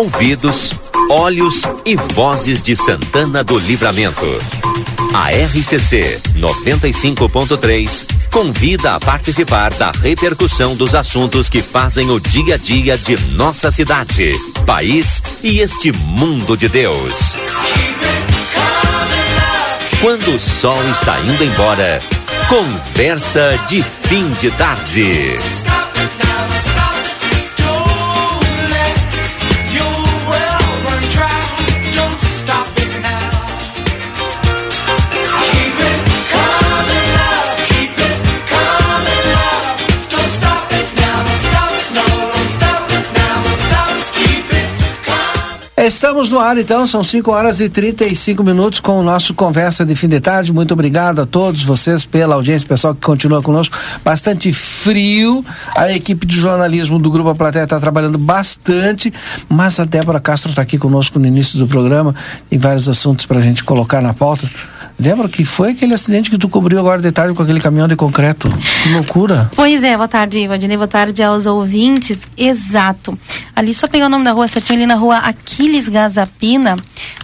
ouvidos, olhos e vozes de Santana do Livramento. A RCC 95.3 convida a participar da repercussão dos assuntos que fazem o dia a dia de nossa cidade, país e este mundo de Deus. Quando o sol está indo embora, conversa de fim de tarde. Estamos no ar então, são 5 horas e 35 minutos com o nosso Conversa de Fim de Tarde. Muito obrigado a todos vocês pela audiência, pessoal que continua conosco. Bastante frio, a equipe de jornalismo do Grupo A Plateia está trabalhando bastante, mas a Débora Castro está aqui conosco no início do programa. Tem vários assuntos para a gente colocar na pauta. Débora, que foi aquele acidente que tu cobriu agora de tarde com aquele caminhão de concreto? Que loucura. Pois é, boa tarde, Valdinei, boa tarde aos ouvintes. Exato. Ali, só pegar o nome da rua certinho, ali na rua Aquiles Gazapina,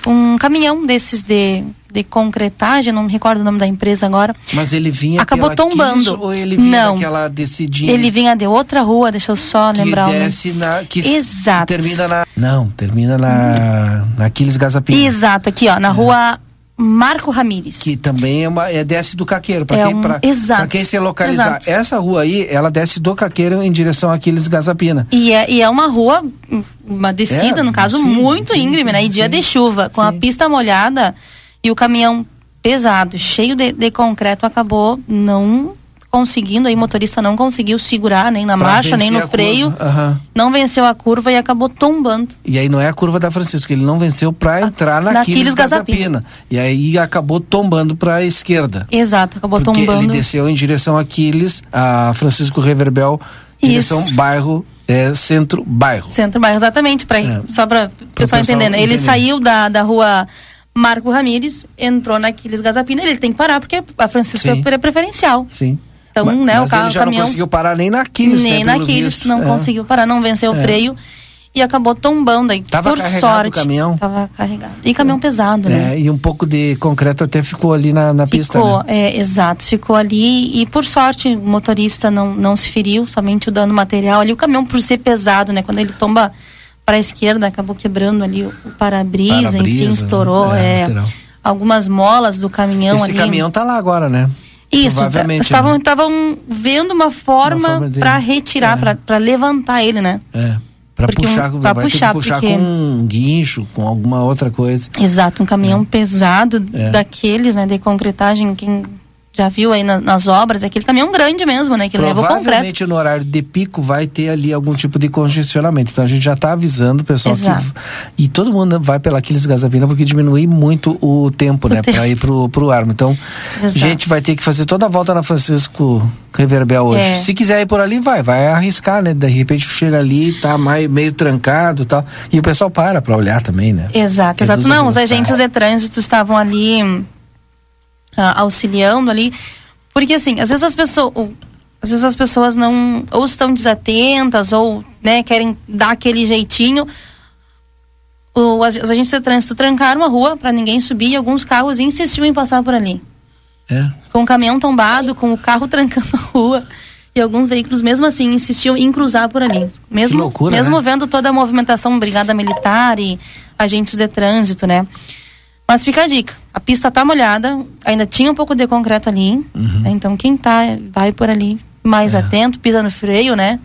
um caminhão desses de, de concretagem, não me recordo o nome da empresa agora. Mas ele vinha Acabou tombando. Ou ele vinha não. daquela decidinha? Ele vinha de outra rua, deixa eu só que lembrar desce na, que Exato. termina na não termina na, na Aquiles Gazapina Exato, aqui ó, na rua Marco Ramires. que também é uma é desce do Caqueiro para É quem um- exato, quem se localizar exato. essa rua aí ela desce do Caqueiro em direção a Aquiles Gazapina E é, e é uma rua, uma descida, É, no caso, sim, muito sim, íngreme, sim, né? E dia de chuva, com a pista molhada e o caminhão pesado, cheio de, de concreto, acabou não conseguindo, aí o motorista não conseguiu segurar nem na Pra marcha, nem no freio. Aham. não venceu a curva e acabou tombando. E aí não é a curva da Francisco, ele não venceu para entrar na na Aquiles Gazapina. Gazapina. E aí acabou tombando para a esquerda. Exato, acabou Porque tombando. ele desceu em direção a Aquiles, a Francisco Reverbel, direção Isso. bairro, é, centro-bairro. Centro bairro, exatamente, pra, É. só para o pessoal entender. né? Ele entender. saiu da, da rua Marco Ramires, entrou na Aquiles Gazapina, ele tem que parar, porque a Francisco Sim. é preferencial. Sim. Então, mas, né, o mas carro- ele já o caminhão- não conseguiu parar nem na Aquiles, Nem né, pelo naqueles não É. conseguiu parar, não venceu É. o freio e acabou tombando aí. Tava por carregado sorte. o caminhão? Tava carregado. E caminhão pesado, né? É, e um pouco de concreto até ficou ali na, na pista, Ficou, né? é, exato, ficou ali e por sorte o motorista não, não se feriu, somente o dano material ali. O caminhão por ser pesado, né? Quando ele tomba para a esquerda, acabou quebrando ali o, o para-brisa, Para-brisa, enfim, estourou. é, é, lateral. algumas molas do caminhão Esse ali. caminhão tá lá agora, né? Isso, Provavelmente, estavam né? estavam vendo uma forma forma para retirar, é. para levantar ele, né? É. Pra Porque um- puxar, pra vai puxar, ter que puxar porque- com um guincho, com alguma outra coisa. Exato, um caminhão pesado É. daqueles, né, de concretagem, quem já viu aí na- nas obras, é aquele caminhão grande mesmo, né, que leva o concreto. Provavelmente no horário de pico vai ter ali algum tipo de congestionamento. Então a gente já está avisando o pessoal Exato. que. E todo mundo vai pela Aquiles Gazapina porque diminui muito o tempo, né? tempo. Para ir pro, pro Armo. Então, a Exato. gente vai ter que fazer toda a volta na Francisco Reverbel hoje. É. Se quiser ir por ali, vai, vai arriscar, né? De repente chega ali, tá mais, meio trancado e tal. E o pessoal para para olhar também, né? Exato, Reduz exato. a Não, os agentes de trânsito estavam ali auxiliando ali, porque assim, às vezes as pessoas, às vezes as pessoas não ou estão desatentas ou, né, querem dar aquele jeitinho. O, as- os agentes de trânsito trancaram a rua para ninguém subir e alguns carros insistiam em passar por ali. É. com o caminhão tombado, com o carro trancando a rua. E alguns veículos, mesmo assim, insistiam em cruzar por ali. Mesmo, loucura, mesmo né? vendo toda a movimentação, brigada militar e agentes de trânsito, né? Mas fica a dica. A pista tá molhada, ainda tinha um pouco de concreto ali. Uhum. né? Então quem tá, vai por ali mais É. atento, pisa no freio, né?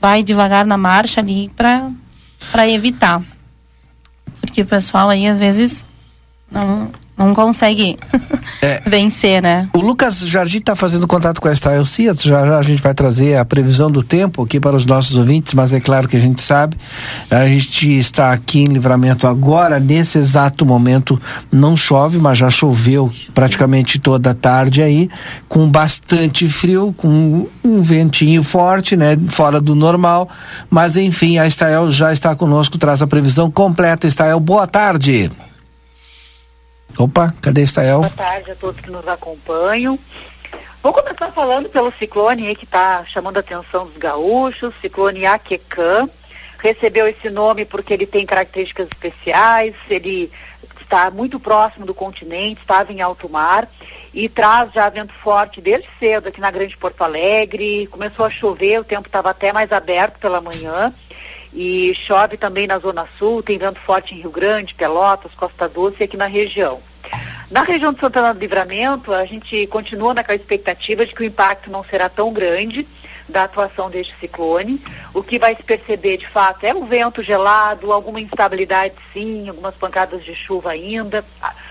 Vai devagar na marcha ali pra, pra evitar. Porque o pessoal aí, às vezes, não, não consegue É. vencer, né? O Lucas Jardim está fazendo contato com a Style Sears, já, já a gente vai trazer a previsão do tempo aqui para os nossos ouvintes, mas é claro que a gente sabe, a gente está aqui em Livramento agora, nesse exato momento não chove, mas já choveu praticamente toda a tarde aí, com bastante frio, com um ventinho forte, né, fora do normal, mas enfim, a Style já está conosco, traz a previsão completa. Style, boa tarde. Opa, cadê Style? Boa tarde a todos que nos acompanham. Vou começar falando pelo ciclone que está chamando a atenção dos gaúchos, ciclone Aquecã. recebeu esse nome porque ele tem características especiais, ele está muito próximo do continente, estava em alto mar e traz já vento forte desde cedo aqui na Grande Porto Alegre. Começou a chover, o tempo estava até mais aberto pela manhã. E chove também na Zona Sul, tem vento forte em Rio Grande, Pelotas, Costa Doce e aqui na região. Na região de Santana do Livramento, a gente continua naquela expectativa de que o impacto não será tão grande da atuação deste ciclone. O que vai se perceber de fato é o vento gelado, alguma instabilidade sim, algumas pancadas de chuva ainda,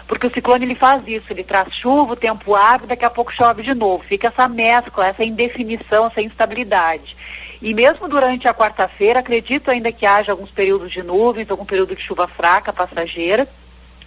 porque o ciclone ele faz isso, ele traz chuva, o tempo abre, daqui a pouco chove de novo. Fica essa mescla, essa indefinição, essa instabilidade. E mesmo durante a quarta-feira, acredito ainda que haja alguns períodos de nuvens, algum período de chuva fraca, passageira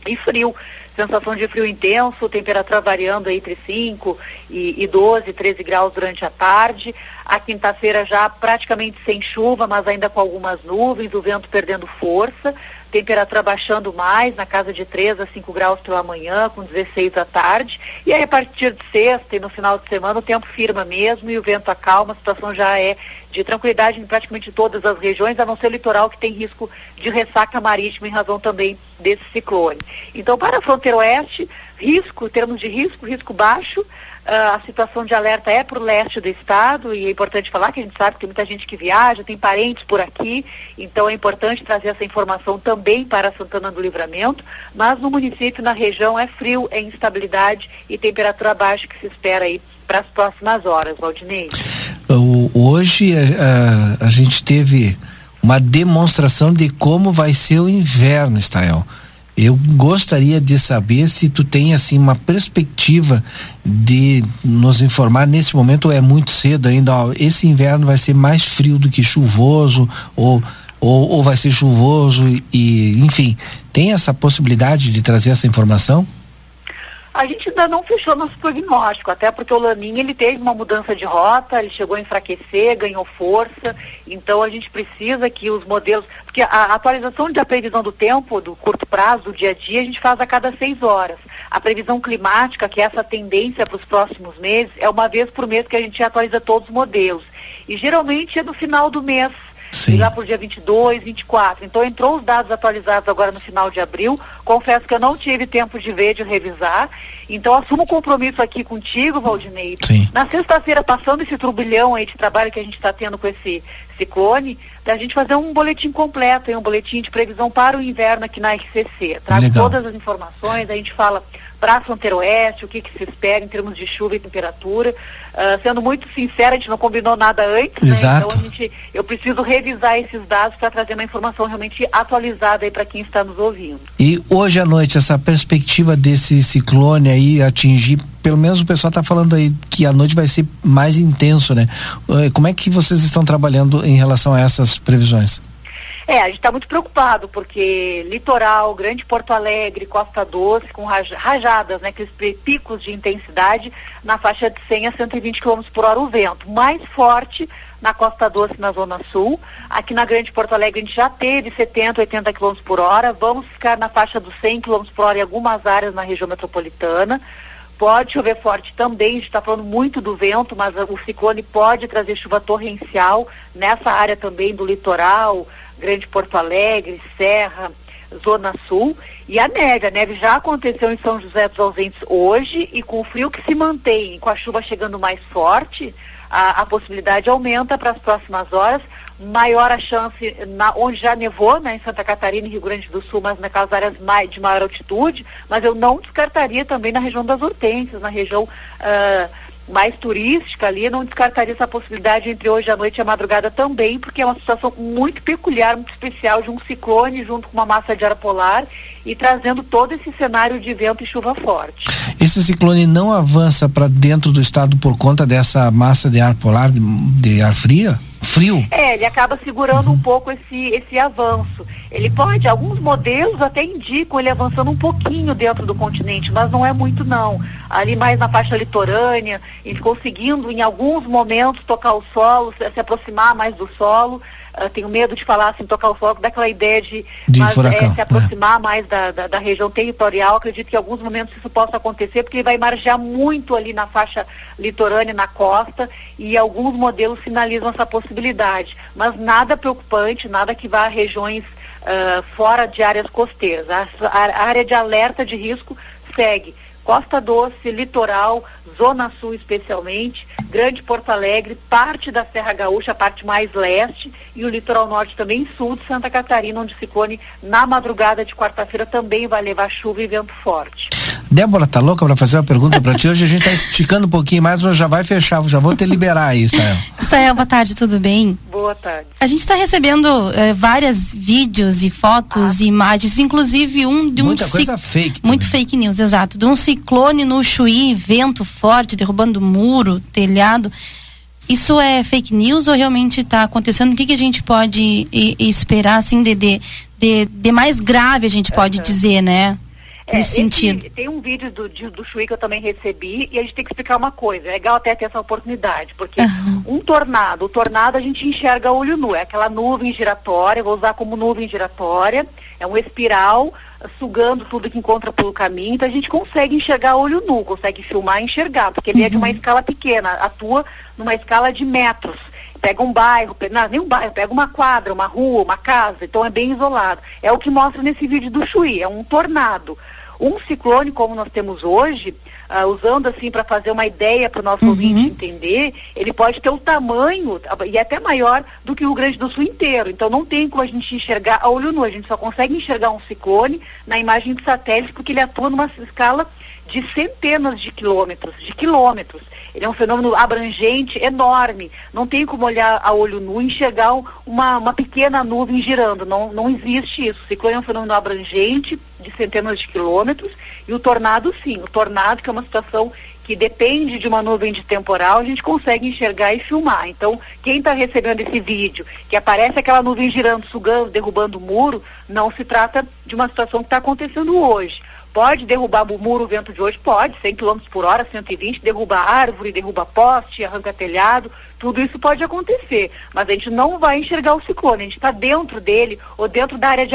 e frio. Sensação de frio intenso, temperatura variando entre 5 e, e 12, 13 graus durante a tarde. A quinta-feira já praticamente sem chuva, mas ainda com algumas nuvens, o vento perdendo força temperatura baixando mais, na casa de 3 a 5 graus pela manhã, com 16 à tarde. E aí, a partir de sexta e no final de semana, o tempo firma mesmo e o vento acalma, a situação já é de tranquilidade em praticamente todas as regiões, a não ser o litoral que tem risco de ressaca marítima em razão também desse ciclone. Então, para a fronteira oeste, risco, termos de risco, risco baixo, Uh, a situação de alerta é para o leste do estado e é importante falar que a gente sabe que tem muita gente que viaja, tem parentes por aqui, então é importante trazer essa informação também para Santana do Livramento, mas no município, na região, é frio, é instabilidade e temperatura baixa que se espera aí para as próximas horas, Valdinei. Hoje a, eh, a, a gente teve uma demonstração de como vai ser o inverno, Estael. Eu gostaria de saber se tu tem assim uma perspectiva de nos informar nesse momento é muito cedo ainda. Ó, esse inverno vai ser mais frio do que chuvoso ou ou, ou vai ser chuvoso e enfim tem essa possibilidade de trazer essa informação? A gente ainda não fechou nosso prognóstico, até porque o Laninha ele teve uma mudança de rota, ele chegou a enfraquecer, ganhou força, então a gente precisa que os modelos, porque a atualização da previsão do tempo, do curto prazo, do dia a dia, a gente faz a cada seis horas. A previsão climática, que é essa tendência para os próximos meses, é uma vez por mês que a gente atualiza todos os modelos. E geralmente é no final do mês Sim. lá para o dia 22, 24. Então entrou os dados atualizados agora no final de abril. Confesso que eu não tive tempo de ver, de revisar. Então assumo o compromisso aqui contigo, Valdinei. Sim. Na sexta-feira, passando esse turbilhão aí de trabalho que a gente está tendo com esse ciclone, da gente fazer um boletim completo, um boletim de previsão para o inverno aqui na RCC. Trago Legal. todas as informações, a gente fala para a fronteira oeste, o que, que se espera em termos de chuva e temperatura. Uh, sendo muito sincera, a gente não combinou nada antes, Exato. né? Então a gente, eu preciso revisar esses dados para trazer uma informação realmente atualizada aí para quem está nos ouvindo. E hoje à noite, essa perspectiva desse ciclone aí atingir, pelo menos o pessoal está falando aí que a noite vai ser mais intenso, né? Uh, como é que vocês estão trabalhando em relação a essas previsões? É, a gente está muito preocupado, porque litoral, Grande Porto Alegre, Costa Doce, com rajadas, né, aqueles picos de intensidade na faixa de 100 a 120 km por hora o vento. Mais forte na Costa Doce, na Zona Sul. Aqui na Grande Porto Alegre a gente já teve 70, 80 km por hora. Vamos ficar na faixa dos 100 km por hora em algumas áreas na região metropolitana. Pode chover forte também, a gente está falando muito do vento, mas o ciclone pode trazer chuva torrencial nessa área também do litoral, Grande Porto Alegre, Serra, Zona Sul. E a neve, a neve já aconteceu em São José dos Ausentes hoje e com o frio que se mantém, com a chuva chegando mais forte, a, a possibilidade aumenta para as próximas horas. Maior a chance na, onde já nevou, né, em Santa Catarina e Rio Grande do Sul, mas naquelas áreas mais, de maior altitude, mas eu não descartaria também na região das Hortênsias, na região uh, mais turística ali, não descartaria essa possibilidade entre hoje à noite e a madrugada também, porque é uma situação muito peculiar, muito especial de um ciclone junto com uma massa de ar polar e trazendo todo esse cenário de vento e chuva forte. Esse ciclone não avança para dentro do estado por conta dessa massa de ar polar, de, de ar fria? Frio? É, ele acaba segurando uhum. um pouco esse, esse avanço. Ele pode, alguns modelos até indicam ele avançando um pouquinho dentro do continente, mas não é muito não. Ali mais na faixa litorânea, ele conseguindo em alguns momentos tocar o solo, se, se aproximar mais do solo, uh, tenho medo de falar assim, tocar o foco, daquela ideia de, de mas, furacão, é, se aproximar é. mais da, da, da, região territorial. Acredito que em alguns momentos isso possa acontecer, porque ele vai margear muito ali na faixa litorânea, na costa, e alguns modelos sinalizam essa possibilidade. Mas nada preocupante, nada que vá a regiões uh, fora de áreas costeiras. A, a área de alerta de risco segue. Costa Doce, litoral, Zona Sul especialmente, Grande Porto Alegre, parte da Serra Gaúcha, a parte mais leste, e o litoral norte também sul de Santa Catarina, onde o ciclone na madrugada de quarta-feira também vai levar chuva e vento forte. Débora, tá louca para fazer uma pergunta para ti? Hoje a gente tá esticando um pouquinho mais, mas já vai fechar, já vou te liberar aí, Estael. Estael, boa tarde, tudo bem? Boa tarde. A gente está recebendo eh, várias vídeos e fotos ah. e imagens, inclusive um de um Muita coisa fake. Também. Muito fake news, exato. De um ciclone no Chuí, vento forte, derrubando muro, telhado. Isso é fake news ou realmente está acontecendo? O que, que a gente pode e, e esperar assim de, de, de, de, mais grave a gente pode uhum. dizer, né? É, nesse sentido. Tem um vídeo do, do Chuí que eu também recebi e a gente tem que explicar uma coisa. É legal até ter essa oportunidade, porque uhum. um tornado, o tornado a gente enxerga olho nu, é aquela nuvem giratória, vou usar como nuvem giratória, é um espiral sugando tudo que encontra pelo caminho, então a gente consegue enxergar olho nu, consegue filmar e enxergar, porque ele uhum. é de uma uhum. escala pequena, atua numa escala de metros pega um bairro, não, nem um bairro, pega uma quadra, uma rua, uma casa, então é bem isolado. É o que mostra nesse vídeo do Chuí, é um tornado. Um ciclone como nós temos hoje, uh, usando assim para fazer uma ideia para o nosso uhum. ouvinte entender, ele pode ter o tamanho e até maior do que o Rio Grande do Sul inteiro. Então não tem como a gente enxergar a olho nu, a gente só consegue enxergar um ciclone na imagem de satélite porque ele atua numa escala de centenas de quilômetros, de quilômetros. Ele é um fenômeno abrangente, enorme. Não tem como olhar a olho nu e enxergar uma, uma pequena nuvem girando. Não, não existe isso. O ciclone é um fenômeno abrangente, de centenas de quilômetros, e o tornado, sim. O tornado, que é uma situação que depende de uma nuvem de temporal, a gente consegue enxergar e filmar. Então, quem está recebendo esse vídeo, que aparece aquela nuvem girando, sugando, derrubando o muro, não se trata de uma situação que está acontecendo hoje. Pode derrubar o muro, o vento de hoje? Pode, 100 km por hora, 120, derruba árvore, derruba poste, arranca telhado, tudo isso pode acontecer. Mas a gente não vai enxergar o ciclone, a gente está dentro dele ou dentro da área de,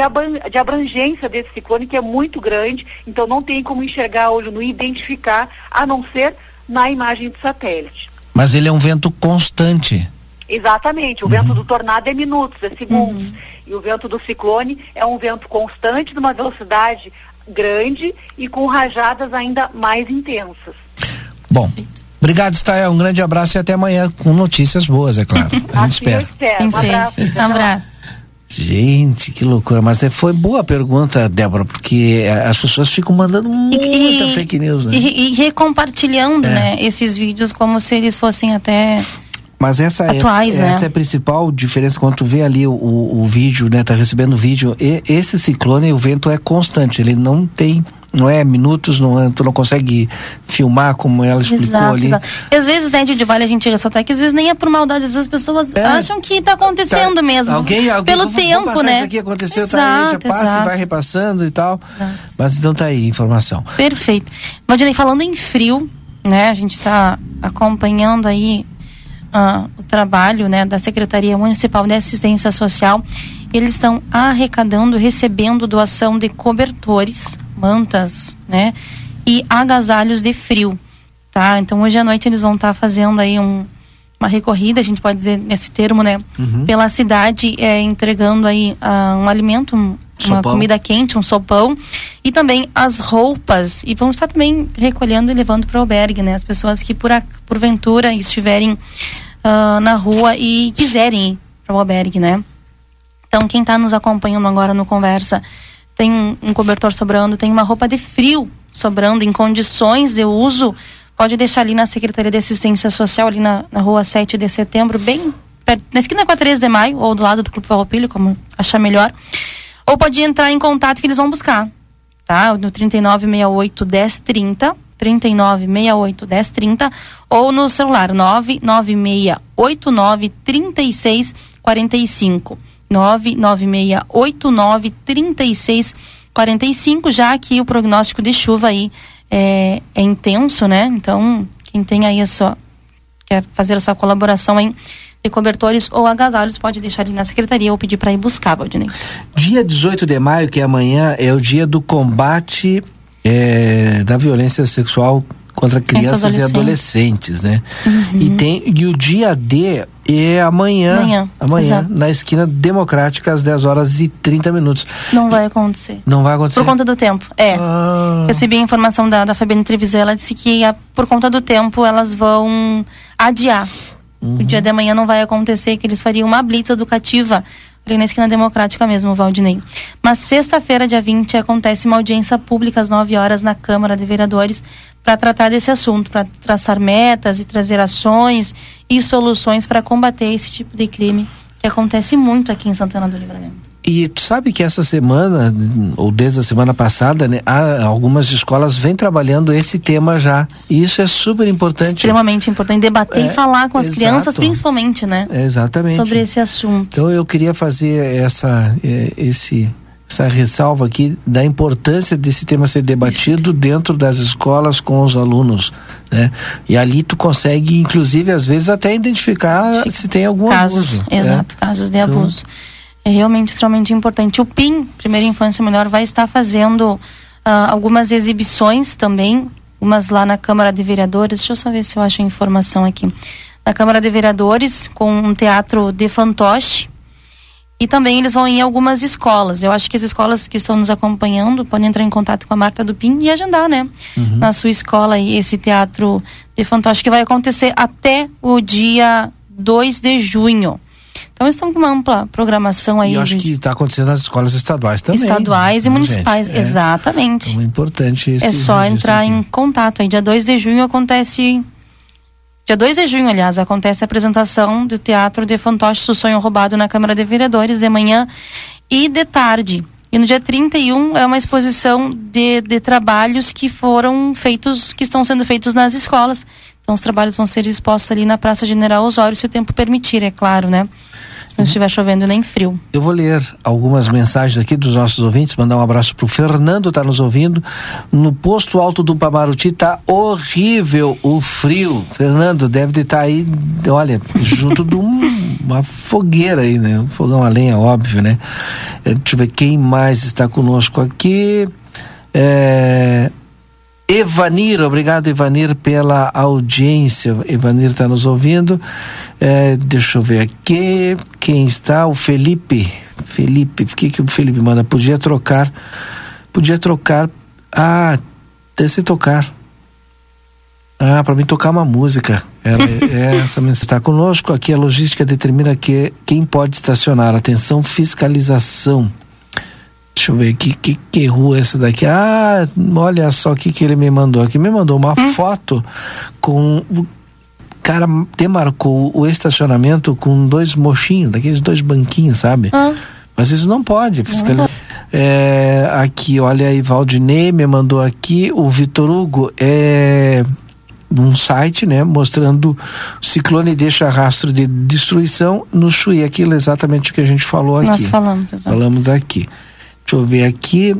de abrangência desse ciclone, que é muito grande, então não tem como enxergar olho no identificar, a não ser na imagem de satélite. Mas ele é um vento constante. Exatamente, o uhum. vento do tornado é minutos, é segundos. Uhum. E o vento do ciclone é um vento constante, numa velocidade grande e com rajadas ainda mais intensas. Bom, obrigado, Stael. Um grande abraço e até amanhã com notícias boas, é claro. A gente espera. espero. Um abraço. Um abraço. Gente, que loucura. Mas é, foi boa a pergunta, Débora, porque é, as pessoas ficam mandando muita e, fake news, né? E, e recompartilhando, é. né, esses vídeos como se eles fossem até mas essa é, Atuais, é, né? essa é a principal diferença quando tu vê ali o, o, o vídeo, né? Tá recebendo o vídeo. E, esse ciclone, o vento é constante, ele não tem não é minutos, não, é, tu não consegue filmar como ela explicou exato, ali. Exato. Às vezes, né, de vale a gente ressaltar que às vezes nem é por maldade, às vezes as pessoas é, acham que está acontecendo tá, mesmo. Alguém, alguém pelo vou, tempo, vou né? Isso aqui aconteceu, exato, tá aí, já passa exato. e vai repassando e tal. Mas então tá aí, informação. Perfeito. Valdinei, falando em frio, né, a gente está acompanhando aí uh, o trabalho né, da Secretaria Municipal de Assistência Social. Eles estão arrecadando, recebendo doação de cobertores, mantas, né? E agasalhos de frio, tá? Então hoje à noite eles vão estar tá fazendo aí um, uma recorrida, a gente pode dizer nesse termo, né? Uhum. Pela cidade, é, entregando aí uh, um alimento, um, uma comida quente, um sopão e também as roupas e vão estar também recolhendo e levando para o albergue, né? As pessoas que por a, porventura estiverem uh, na rua e quiserem ir para o albergue, né? Então quem está nos acompanhando agora no conversa tem um cobertor sobrando, tem uma roupa de frio sobrando em condições de uso, pode deixar ali na Secretaria de Assistência Social, ali na, na rua 7 de setembro, bem perto, na esquina com a 3 de maio, ou do lado do Clube Farroupilha, como achar melhor. Ou pode entrar em contato que eles vão buscar, tá? No 3968 1030, 3968 1030, ou no celular 99689 3645. 99689 3645, já que o prognóstico de chuva aí é, é intenso, né? Então, quem tem aí a sua quer fazer a sua colaboração em de cobertores ou agasalhos, pode deixar ali na secretaria ou pedir para ir buscar, Valdinei. Dia 18 de maio, que é amanhã, é o dia do combate é, da violência sexual contra crianças e adolescentes, né? Uhum. E tem e o dia D é amanhã, amanhã, amanhã na esquina democrática às 10 horas e 30 minutos. Não vai acontecer. Não vai acontecer. Por conta do tempo. É. Ah. Recebi a informação da, da Fabiana Trevisan, ela disse que a, por conta do tempo elas vão adiar. Uhum. O dia de amanhã não vai acontecer, que eles fariam uma blitz educativa ali na esquina democrática mesmo, Valdinei. Mas sexta-feira, dia 20, acontece uma audiência pública às 9 horas na Câmara de Vereadores para tratar desse assunto, para traçar metas e trazer ações e soluções para combater esse tipo de crime que acontece muito aqui em Santana do Livramento. E tu sabe que essa semana, ou desde a semana passada, né, algumas escolas vêm trabalhando esse tema já. E isso é super importante. Extremamente importante. Debater é, e falar com as exato. crianças, principalmente, né? Exatamente. Sobre esse assunto. Então eu queria fazer essa, é, esse, essa ressalva aqui da importância desse tema ser debatido dentro das escolas com os alunos, né? E ali tu consegue, inclusive, às vezes até identificar se tem algum casos, abuso. Né? Exato, né? casos de então, abuso é realmente extremamente importante. O PIN, Primeira Infância Melhor, vai estar fazendo uh, algumas exibições também, umas lá na Câmara de Vereadores. Deixa eu só ver se eu acho a informação aqui. Na Câmara de Vereadores, com um teatro de fantoche. E também eles vão em algumas escolas. Eu acho que as escolas que estão nos acompanhando podem entrar em contato com a Marta do PIN e agendar, né? Uhum. Na sua escola esse teatro de fantoche que vai acontecer até o dia 2 de junho. Então estão com uma ampla programação aí. E eu acho que está acontecendo nas escolas estaduais também. Estaduais e municipais, é. exatamente. Então é importante esse É só entrar aqui. em contato aí. Dia 2 de junho acontece. Dia 2 de junho, aliás, acontece a apresentação do Teatro de Fantoche do Sonho Roubado na Câmara de Vereadores de manhã e de tarde. E no dia 31 é uma exposição de, de trabalhos que foram feitos, que estão sendo feitos nas escolas. Então os trabalhos vão ser expostos ali na Praça General Osório, se o tempo permitir, é claro, né? Não estiver chovendo nem frio. Eu vou ler algumas mensagens aqui dos nossos ouvintes, mandar um abraço pro Fernando, tá nos ouvindo. No posto alto do Pamaruti tá horrível o frio. Fernando, deve estar tá aí, olha, junto de um, uma fogueira aí, né? Um fogão a lenha, óbvio, né? É, deixa eu ver quem mais está conosco aqui. É, Evanir, obrigado Evanir pela audiência. Evanir está nos ouvindo. É, deixa eu ver aqui. Quem está? O Felipe. Felipe, o que, que o Felipe manda? Podia trocar. Podia trocar. Ah, deve tocar. Ah, para mim tocar uma música. Ela, é, essa mensagem está conosco. Aqui a logística determina que quem pode estacionar. Atenção, fiscalização. Deixa eu ver aqui, que, que rua é essa daqui? Ah, olha só o que, que ele me mandou aqui. Me mandou uma hum? foto com. O cara demarcou o estacionamento com dois mochinhos, daqueles dois banquinhos, sabe? Hum. Mas isso não pode fiscalizar. É, aqui, olha aí, Valdinei me mandou aqui, o Vitor Hugo é num site, né, mostrando ciclone deixa rastro de destruição no Chuí, aquilo exatamente o que a gente falou aqui. Nós falamos, exatamente. Falamos aqui. Deixa eu ver aqui.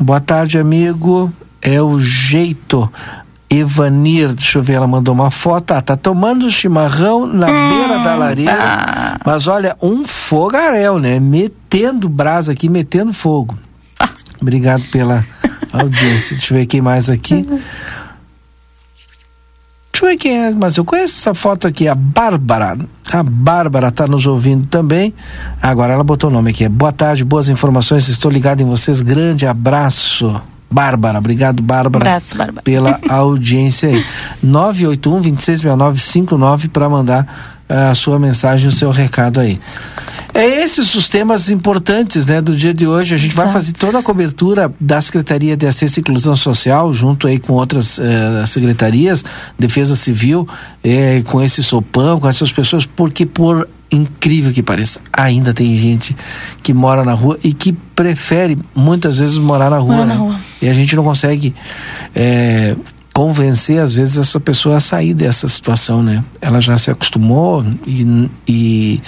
Boa tarde, amigo. É o jeito. Evanir, deixa eu ver, ela mandou uma foto. Ah, tá tomando chimarrão na hum, beira da lareira. Tá. Mas olha, um fogaréu, né? Metendo brasa aqui, metendo fogo. Ah. Obrigado pela audiência. Deixa eu ver quem mais aqui. Deixa eu ver quem é, mas eu conheço essa foto aqui, a Bárbara. A Bárbara está nos ouvindo também. Agora ela botou o nome aqui. Boa tarde, boas informações. Estou ligado em vocês. Grande abraço. Bárbara, obrigado, Bárbara, abraço, Bárbara. pela audiência aí. 981 266959 para mandar a sua mensagem, o seu recado aí. É esses os temas importantes né, do dia de hoje. A gente Exato. vai fazer toda a cobertura da Secretaria de Acesso e Inclusão Social, junto aí com outras eh, secretarias, Defesa Civil, eh, com esse sopão, com essas pessoas, porque por incrível que pareça, ainda tem gente que mora na rua e que prefere muitas vezes morar na rua. Morar né? na rua. E a gente não consegue. Eh, convencer às vezes essa pessoa a sair dessa situação, né? Ela já se acostumou e, e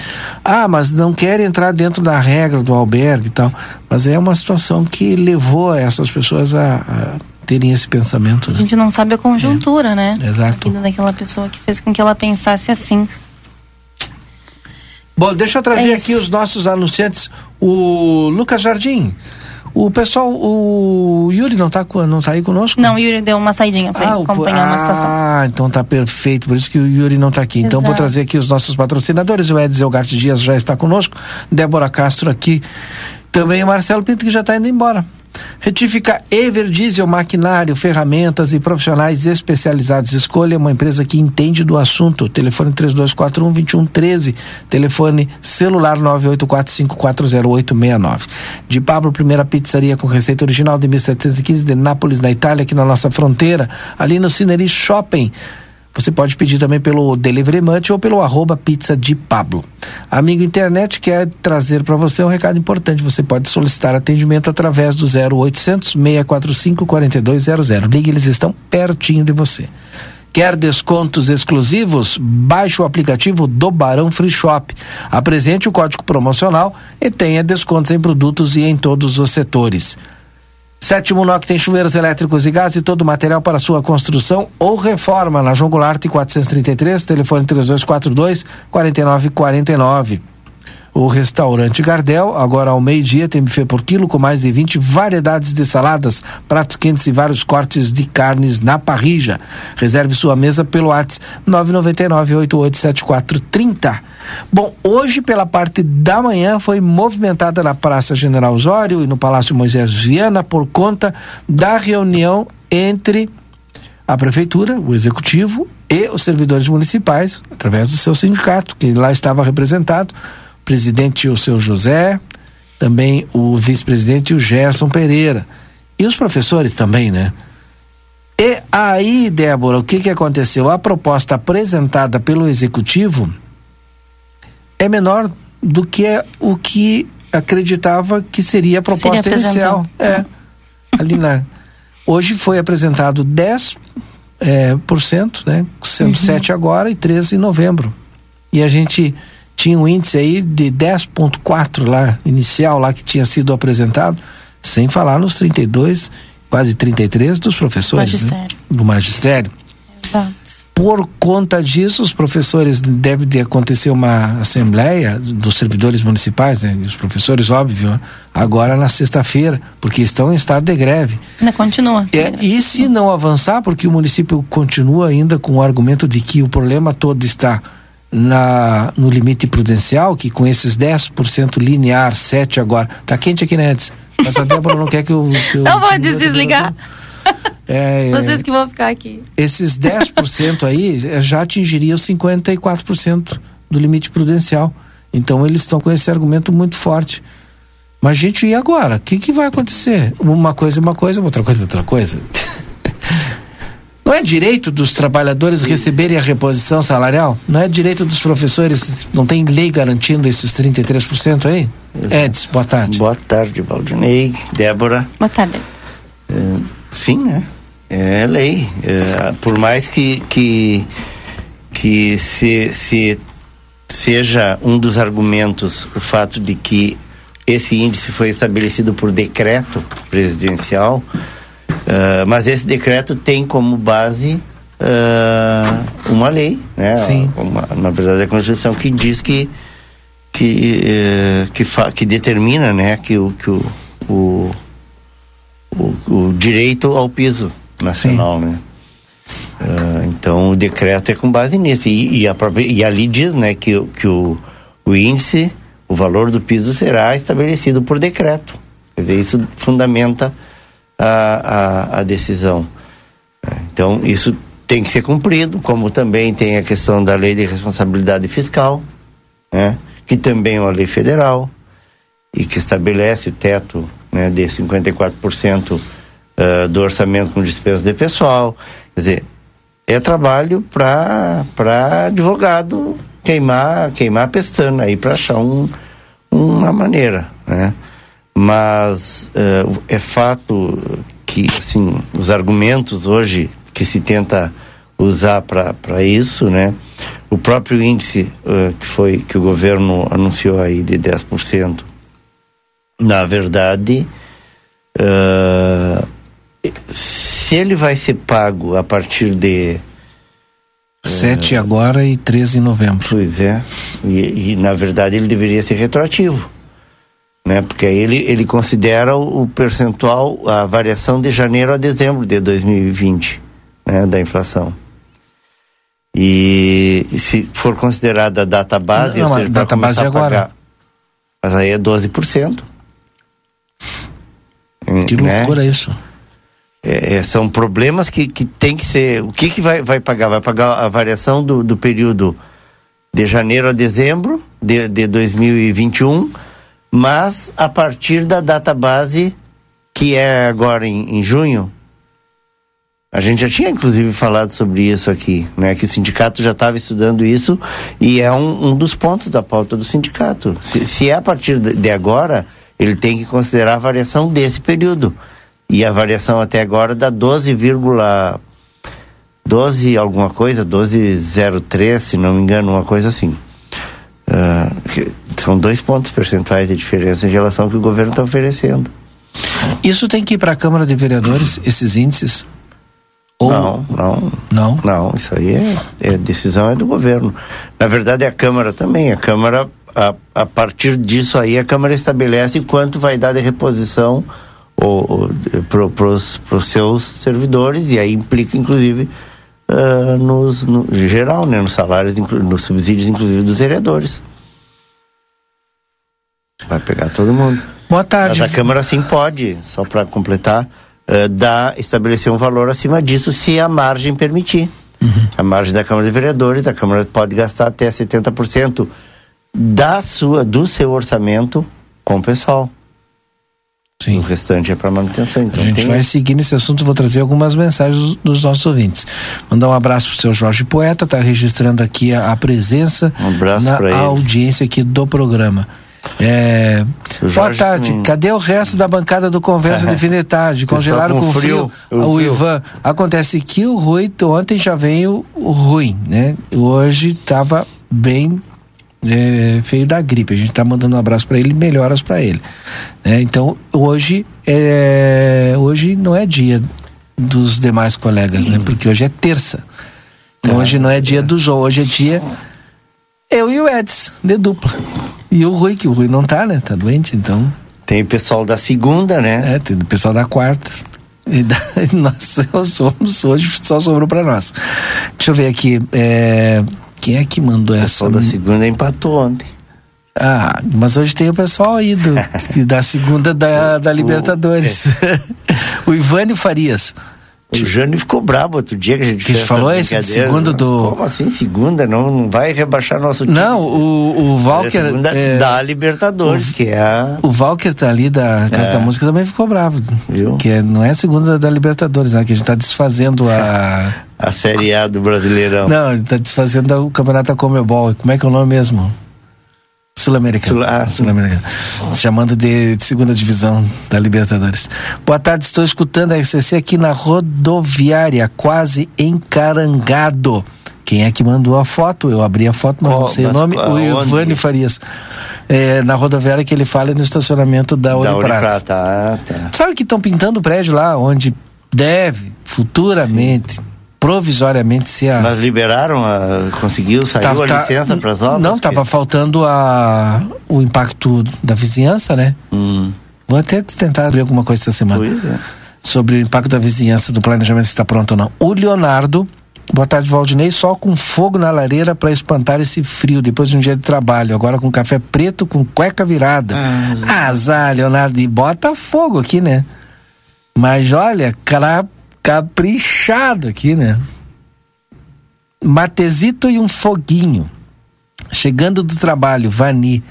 ah, mas não quer entrar dentro da regra do albergue e tal, mas é uma situação que levou essas pessoas a, a terem esse pensamento. Né? A gente não sabe a conjuntura, é. né? Exato. daquela pessoa que fez com que ela pensasse assim. Bom, deixa eu trazer É aqui os nossos anunciantes. O Lucas Jardim. O pessoal, o Yuri não tá, não tá aí conosco? Não, o Yuri deu uma saidinha pra o- acompanhar uma situação. ah, então tá perfeito. Por isso que o Yuri não tá aqui. Então vou trazer aqui os nossos patrocinadores. O Edson Elgarte Dias já está conosco. Débora Castro aqui. Também o Marcelo Pinto que já está indo embora. Retifica Ever Diesel, maquinário, ferramentas e profissionais especializados. Escolha uma empresa que entende do assunto. Telefone 3241-2113. Telefone celular 984540869. De Pablo, primeira pizzaria com receita original de 1715 de Nápoles, na Itália, aqui na nossa fronteira. Ali no Cineri Shopping. Você pode pedir também pelo Delivery Munch ou pelo arroba pizza de Pablo. Amigo Internet quer trazer para você um recado importante. Você pode solicitar atendimento através do 0800 645 4200. Ligue, eles estão pertinho de você. Quer descontos exclusivos? Baixe o aplicativo do Barão Free Shop. Apresente o código promocional e tenha descontos em produtos e em todos os setores. Sétimo NOC tem chuveiros elétricos e gás e todo o material para sua construção ou reforma na João Goulart 433, telefone 3242 4949. O restaurante Gardel, agora ao meio-dia, tem buffet por quilo com mais de 20 variedades de saladas, pratos quentes e vários cortes de carnes na parrija. Reserve sua mesa pelo WhatsApp 999-887430. Bom, hoje, pela parte da manhã, foi movimentada na Praça General Osório e no Palácio Moisés Viana por conta da reunião entre a prefeitura, o executivo e os servidores municipais, através do seu sindicato, que lá estava representado, presidente o seu José, também o vice-presidente o Gerson Pereira. E os professores também, né? E aí, Débora, o que, que aconteceu? A proposta apresentada pelo executivo é menor do que o que acreditava que seria a proposta Seria inicial. É. Ali na. Hoje foi apresentado 10 é, por cento, né? Sendo 7 agora e 13 em novembro. E a gente tinha um índice aí de 10,4 lá, inicial lá que tinha sido apresentado, sem falar nos 32, quase 33 dos professores. né? Magistério. Do magistério. Exato. Por conta disso, os professores deve de acontecer uma assembleia dos servidores municipais, né? E os professores, óbvio, né? agora na sexta-feira, porque estão em estado de greve. Ainda continua. É, e se não avançar, porque o município continua ainda com o argumento de que o problema todo está na, no limite prudencial, que com esses 10% linear, 7 agora. Tá quente aqui, né, Edson? Mas a Débora não quer que eu. Que eu Não vou desligar. É, é, Vocês que vão ficar aqui. esses 10% aí eh, já atingiriam 54% do limite prudencial. Então eles estão com esse argumento muito forte. Mas, gente, e agora? O que, que vai acontecer? Uma coisa é uma coisa, outra coisa é outra coisa. Não é direito dos trabalhadores receberem a reposição salarial? Não é direito dos professores? Não tem lei garantindo esses 33% aí? Edson, boa tarde. Boa tarde, Valdinei, Débora. Boa tarde. É, sim, né? É lei. É, por mais que, que, que se, se seja um dos argumentos o fato de que esse índice foi estabelecido por decreto presidencial, ah, mas esse decreto tem como base ah, uma lei, né? Sim. Uma, na verdade, a Constituição que diz que que eh, que, fa, que determina, né, que o que o, o, o, o direito ao piso nacional, né? Ah, então o decreto é com base nisso e, e, a própria, e ali diz, né, que, o- que o, o índice, o valor do piso será estabelecido por decreto. Quer dizer, isso fundamenta a, a, a decisão. Então, isso tem que ser cumprido, como também tem a questão da lei de responsabilidade fiscal, né? que também é uma lei federal e que estabelece o teto né, de 54% ah, do orçamento com despesa de pessoal. Quer dizer, é trabalho para advogado queimar, queimar a pestana aí para achar um, uma maneira, né? Mas eh, é fato que, assim, os argumentos hoje que se tenta usar para isso, né? O próprio índice eh, que foi que o governo anunciou aí de 10%, na verdade, eh, se ele vai ser pago a partir de Sete agora e 13 em novembro. Pois é. E, e, na verdade ele deveria ser retroativo. Né? Porque aí ele, ele considera o, percentual, a variação de janeiro a dezembro de 2020, né? Da inflação. E, e se for considerada a data base, Não, ou a seja, data para base agora. pagar, mas aí é 12%. Que né? loucura isso. É, é, são problemas que, que tem que ser. O que, que vai, vai pagar? Vai pagar a variação do, do período de janeiro a dezembro de, de 2021, mas a partir da data base, que é agora em, em junho. A gente já tinha inclusive falado sobre isso aqui, né? Que o sindicato já estava estudando isso e é um, um dos pontos da pauta do sindicato. Se, se é a partir de agora, ele tem que considerar a variação desse período. E a variação até agora dá 12, 12 alguma coisa, 12,03, se não me engano, uma coisa assim. Ah, são dois pontos percentuais de diferença em relação ao que o governo está oferecendo. Isso tem que ir para a Câmara de Vereadores, esses índices? Ou Não, não, não? não, isso aí é, é decisão é do governo. Na verdade, é a Câmara também. A Câmara, a, a partir disso aí, a Câmara estabelece quanto vai dar de reposição para os seus servidores, e aí implica, inclusive, ah, nos, no geral, né, nos salários, nos subsídios, inclusive, dos vereadores. Vai pegar todo mundo. Boa tarde. Mas a Câmara sim pode, só para completar, eh, dar, estabelecer um valor acima disso se a margem permitir. A margem da Câmara de Vereadores, a Câmara pode gastar até 70% da sua, do seu orçamento com o pessoal. O Sim. restante é para manutenção. Então A gente tem vai seguir nesse assunto, vou trazer algumas mensagens dos, nossos ouvintes. Mandar um abraço pro seu Jorge Poeta, tá registrando aqui a, a presença Um abraço na ele. audiência aqui do programa. É, O boa tarde, com- cadê o resto da bancada do Conversa de Fim de Tarde? Congelaram com com frio, frio, o o frio. Ivan. Acontece que o Rui, ontem já veio o ruim, né? Hoje tava bem é, feio da gripe. A gente tá mandando um abraço para ele, melhoras para ele. né? Então hoje é, hoje não é dia dos demais colegas, né? Porque hoje é terça. Então hoje não é dia do João, hoje é dia eu e o Eds, de dupla. E o Rui, que o Rui não tá, né? Tá doente, então. Tem o pessoal da segunda, né? É, tem o pessoal da quarta. E da, nós somos, hoje só sobrou pra nós. Deixa eu ver aqui. é, quem é que mandou O essa? pessoal da segunda empatou ontem. Ah, mas hoje tem o pessoal aí do, da segunda da, da Libertadores. o Ivânio Farias. O Jânio ficou brabo outro dia que a gente Que fez falou esse segundo do- Como assim segunda? Não, não vai rebaixar nosso time. Não, o, o segunda é, da Libertadores, que é a... O Walker tá ali da Casa É. da Música também ficou bravo. Viu? Que é- não é a segunda da Libertadores, né? Que a gente tá desfazendo a. a Série A do Brasileirão. Não, a gente tá desfazendo o campeonato da Comebol. Como é que é o nome mesmo? Sul-Americano. Sul- ah, sim. Sul-Americano. Chamando de, de segunda divisão da Libertadores. Boa tarde, estou escutando a RCC aqui na rodoviária, quase encarangado. Quem é que mandou a foto? Eu abri a foto, mas Qual? não sei o Mas nome. O aonde? Ivani Farias. É, na rodoviária que ele fala é no estacionamento da da. Uniprata. Ah, tá. Sabe que estão pintando o prédio lá, onde deve, futuramente, provisoriamente, ser a. Mas liberaram, a, conseguiu, saiu Tava- a tá- licença para as obras? Não, estava faltando a, o impacto da vizinhança, né? Hum, Vou até tentar abrir alguma coisa essa semana pois é. sobre o impacto da vizinhança do planejamento se está pronto ou não. O Leonardo, boa tarde, Valdinei, só com fogo na lareira para espantar esse frio depois de um dia de trabalho. Agora com café preto com cueca virada. Ah. Azar, Leonardo, e bota fogo aqui, né? Mas olha, cara caprichado aqui, né? Matezito e um foguinho. Chegando do trabalho, Vani.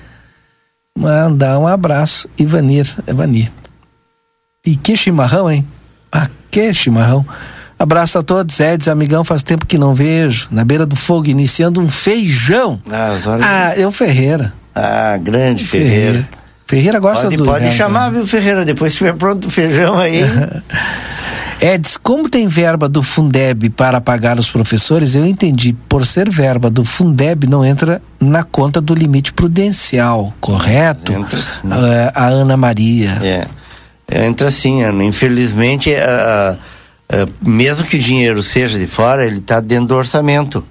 Mandar um abraço. Ivanir, é Vanir. E que chimarrão, hein? Ah, que chimarrão. Abraço a todos, Eds, amigão, faz tempo que não vejo. Na beira do fogo, iniciando um feijão. Ah, olha- Ah, eu Ferreira. ah, grande Ferreira. Ferreira gosta Pode, do. pode né, chamar, viu, Ferreira? Depois que estiver pronto o feijão aí. Eds, como tem verba do Fundeb para pagar os professores, eu entendi. Por ser verba do Fundeb, não entra na conta do limite prudencial, correto? Entra sim. Ah, a Ana Maria. É. É, Entra assim, Ana. Infelizmente, a- a- a- mesmo que o dinheiro seja de fora, ele está dentro do orçamento.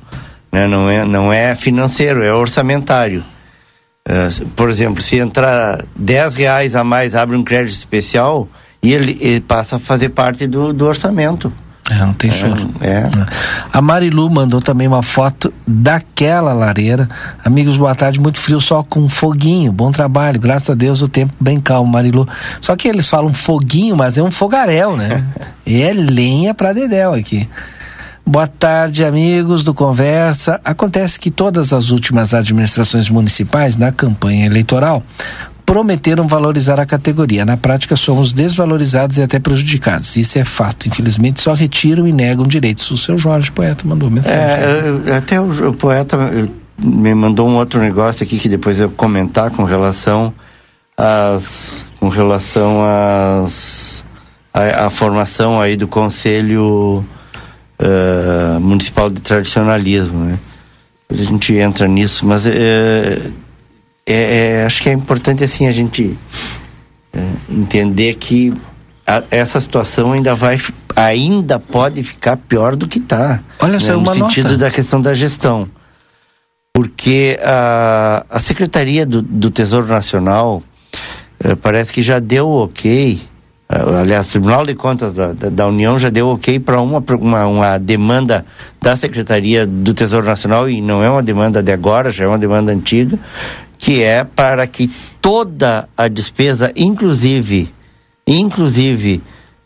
né? não, é, não é financeiro, é orçamentário. Uh, por exemplo, se entrar 10 reais a mais, abre um crédito especial e ele, ele passa a fazer parte do, do orçamento. É, não tem choro. É. é. A Marilu mandou também uma foto daquela lareira. Amigos, boa tarde. Muito frio, só com foguinho. Bom trabalho. Graças a Deus o tempo bem calmo, Marilu. Só que eles falam foguinho, mas é um fogaréu, né? e é lenha pra dedéu aqui. Boa tarde, amigos do Conversa. Acontece que todas as últimas administrações municipais, na campanha eleitoral, prometeram valorizar a categoria. Na prática, somos desvalorizados e até prejudicados. Isso é fato. Infelizmente, só retiram e negam direitos. O seu Jorge, poeta, mandou mensagem. É, até o, o poeta me mandou um outro negócio aqui que depois eu comentar com relação às com relação às a, a formação aí do conselho uh, municipal de tradicionalismo, né? A gente entra nisso, mas uh, é, é, acho que é importante assim a gente é, entender que a, essa situação ainda vai ainda pode ficar pior do que está olha né, no sentido nota. da questão da gestão porque a, a secretaria do, do Tesouro Nacional é, parece que já deu ok Uh, aliás, o Tribunal de Contas da, da, da União já deu ok para uma, uma, uma, demanda da Secretaria do Tesouro Nacional, e não é uma demanda de agora, já é uma demanda antiga, que é para que toda a despesa, inclusive, inclusive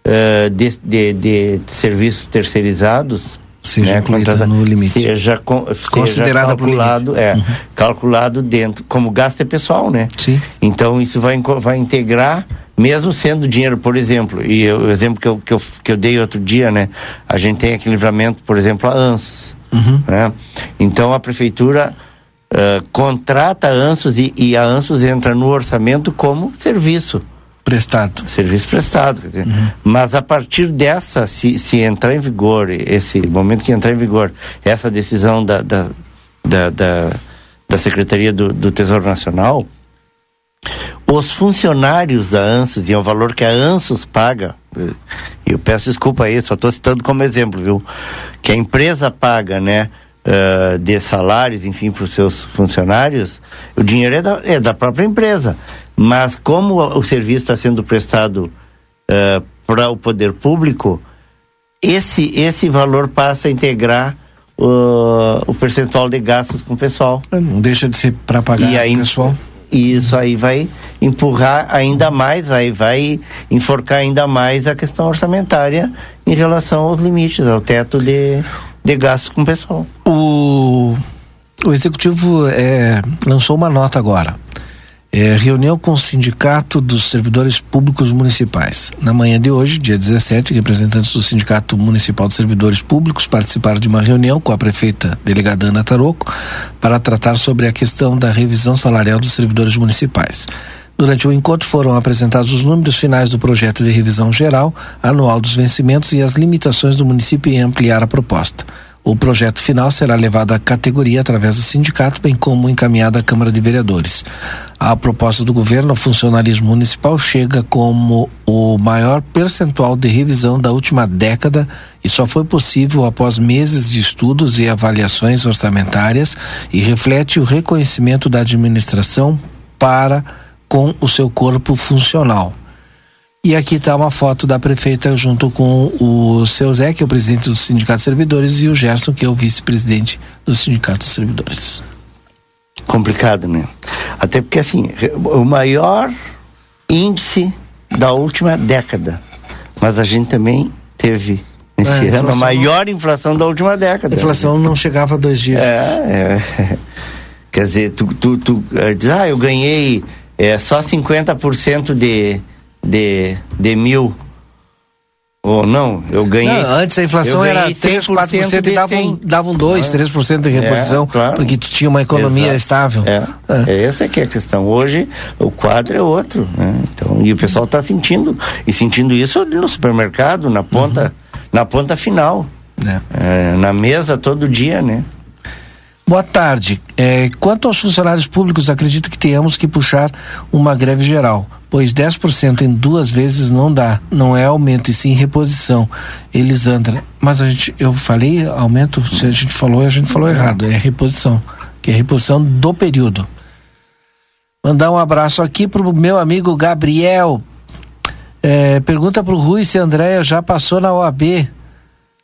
uh, de, de, de, serviços terceirizados, seja né, contrata, no limite, seja, con, seja calculado, é, uhum. calculado dentro como gasto é pessoal, né? Sim. Então isso vai vai integrar mesmo sendo dinheiro, por exemplo, e eu, o exemplo que eu, que, eu, que eu dei outro dia, né? A gente tem aquele livramento, por exemplo, a ANSOS, uhum. né? Então a prefeitura uh, contrata a ANSOS e, e, a ANSOS entra no orçamento como serviço. Prestado. Serviço prestado. Uhum. Mas a partir dessa, se, se entrar em vigor, esse momento que entrar em vigor, essa decisão da, da, da, da, da Secretaria do, do Tesouro Nacional, os funcionários da ANSUS, e é o valor que a ANSUS paga, eu peço desculpa aí, só estou citando como exemplo, viu? Que a empresa paga, né? Uh, de salários, enfim, para os seus funcionários, o dinheiro é da, é da própria empresa. Mas como o serviço está sendo prestado uh, para o poder público, esse, esse valor passa a integrar uh, o percentual de gastos com o pessoal. Não deixa de ser para pagar e aí, o pessoal. E isso aí vai empurrar ainda mais, vai, vai enforcar ainda mais a questão orçamentária em relação aos limites, ao teto de, de gastos com o pessoal. O, o executivo é, lançou uma nota agora. É, reunião com o Sindicato dos Servidores Públicos Municipais. Na manhã de hoje, dia 17, representantes do Sindicato Municipal de Servidores Públicos participaram de uma reunião com a prefeita delegada Ana Taroco para tratar sobre a questão da revisão salarial dos servidores municipais. Durante o encontro foram apresentados os números finais do projeto de revisão geral anual dos vencimentos e as limitações do município em ampliar a proposta. O projeto final será levado à categoria através do sindicato, bem como encaminhado à Câmara de Vereadores. A proposta do governo ao funcionalismo municipal chega como o maior percentual de revisão da última década e só foi possível após meses de estudos e avaliações orçamentárias e reflete o reconhecimento da administração para com o seu corpo funcional. E aqui está uma foto da prefeita junto com o seu Zé, que é o presidente do Sindicato de Servidores, e o Gerson, que é o vice-presidente do Sindicato de Servidores. Complicado, né? Até porque, assim, o maior índice da última década. Mas a gente também teve esse é, ano a maior inflação da última década. A inflação não chegava a dois dias. É, é. Quer dizer, tu, tu, tu uh, diz, ah, eu ganhei é, só 50% de, de, de mil. Ou não, eu ganhei. Não, antes a inflação era 3, 4% e davam, davam 2, 3% de reposição, é, claro. porque tu tinha uma economia Exato. estável. É. é. Essa que é a questão. Hoje o quadro é outro. Né? Então, e o pessoal está sentindo. E sentindo isso ali no supermercado, na ponta, uhum. na ponta final. É. é. na mesa todo dia, né? Boa tarde. É, quanto aos funcionários públicos, acredito que tenhamos que puxar uma greve geral pois 10% em duas vezes não dá, não é aumento e sim reposição. Elisandra, mas a gente, eu falei aumento, se a gente falou, a gente falou errado, é reposição, que é reposição do período. Mandar um abraço aqui pro meu amigo Gabriel. É, pergunta pro Rui se a Andréia já passou na OAB.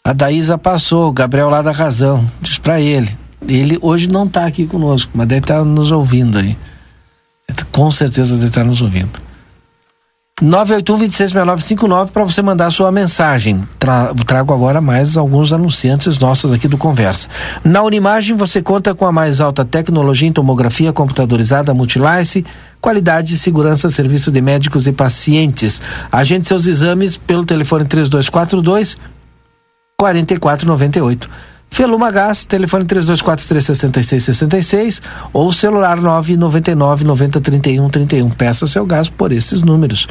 A Daísa passou, o Gabriel lá da Razão. Diz para ele. Ele hoje não está aqui conosco, mas deve estar tá nos ouvindo aí. Com certeza deve estar tá nos ouvindo. 981-266959 para você mandar sua mensagem. Tra trago agora mais alguns anunciantes nossos aqui do Conversa. Na Unimagem você conta com a mais alta tecnologia em tomografia computadorizada Multilice, qualidade e segurança serviço de médicos e pacientes. Agende seus exames pelo telefone 3242 4498. Feluma Gás, telefone 3243-6666 ou celular 999 90 31 31. Peça seu gás por esses números.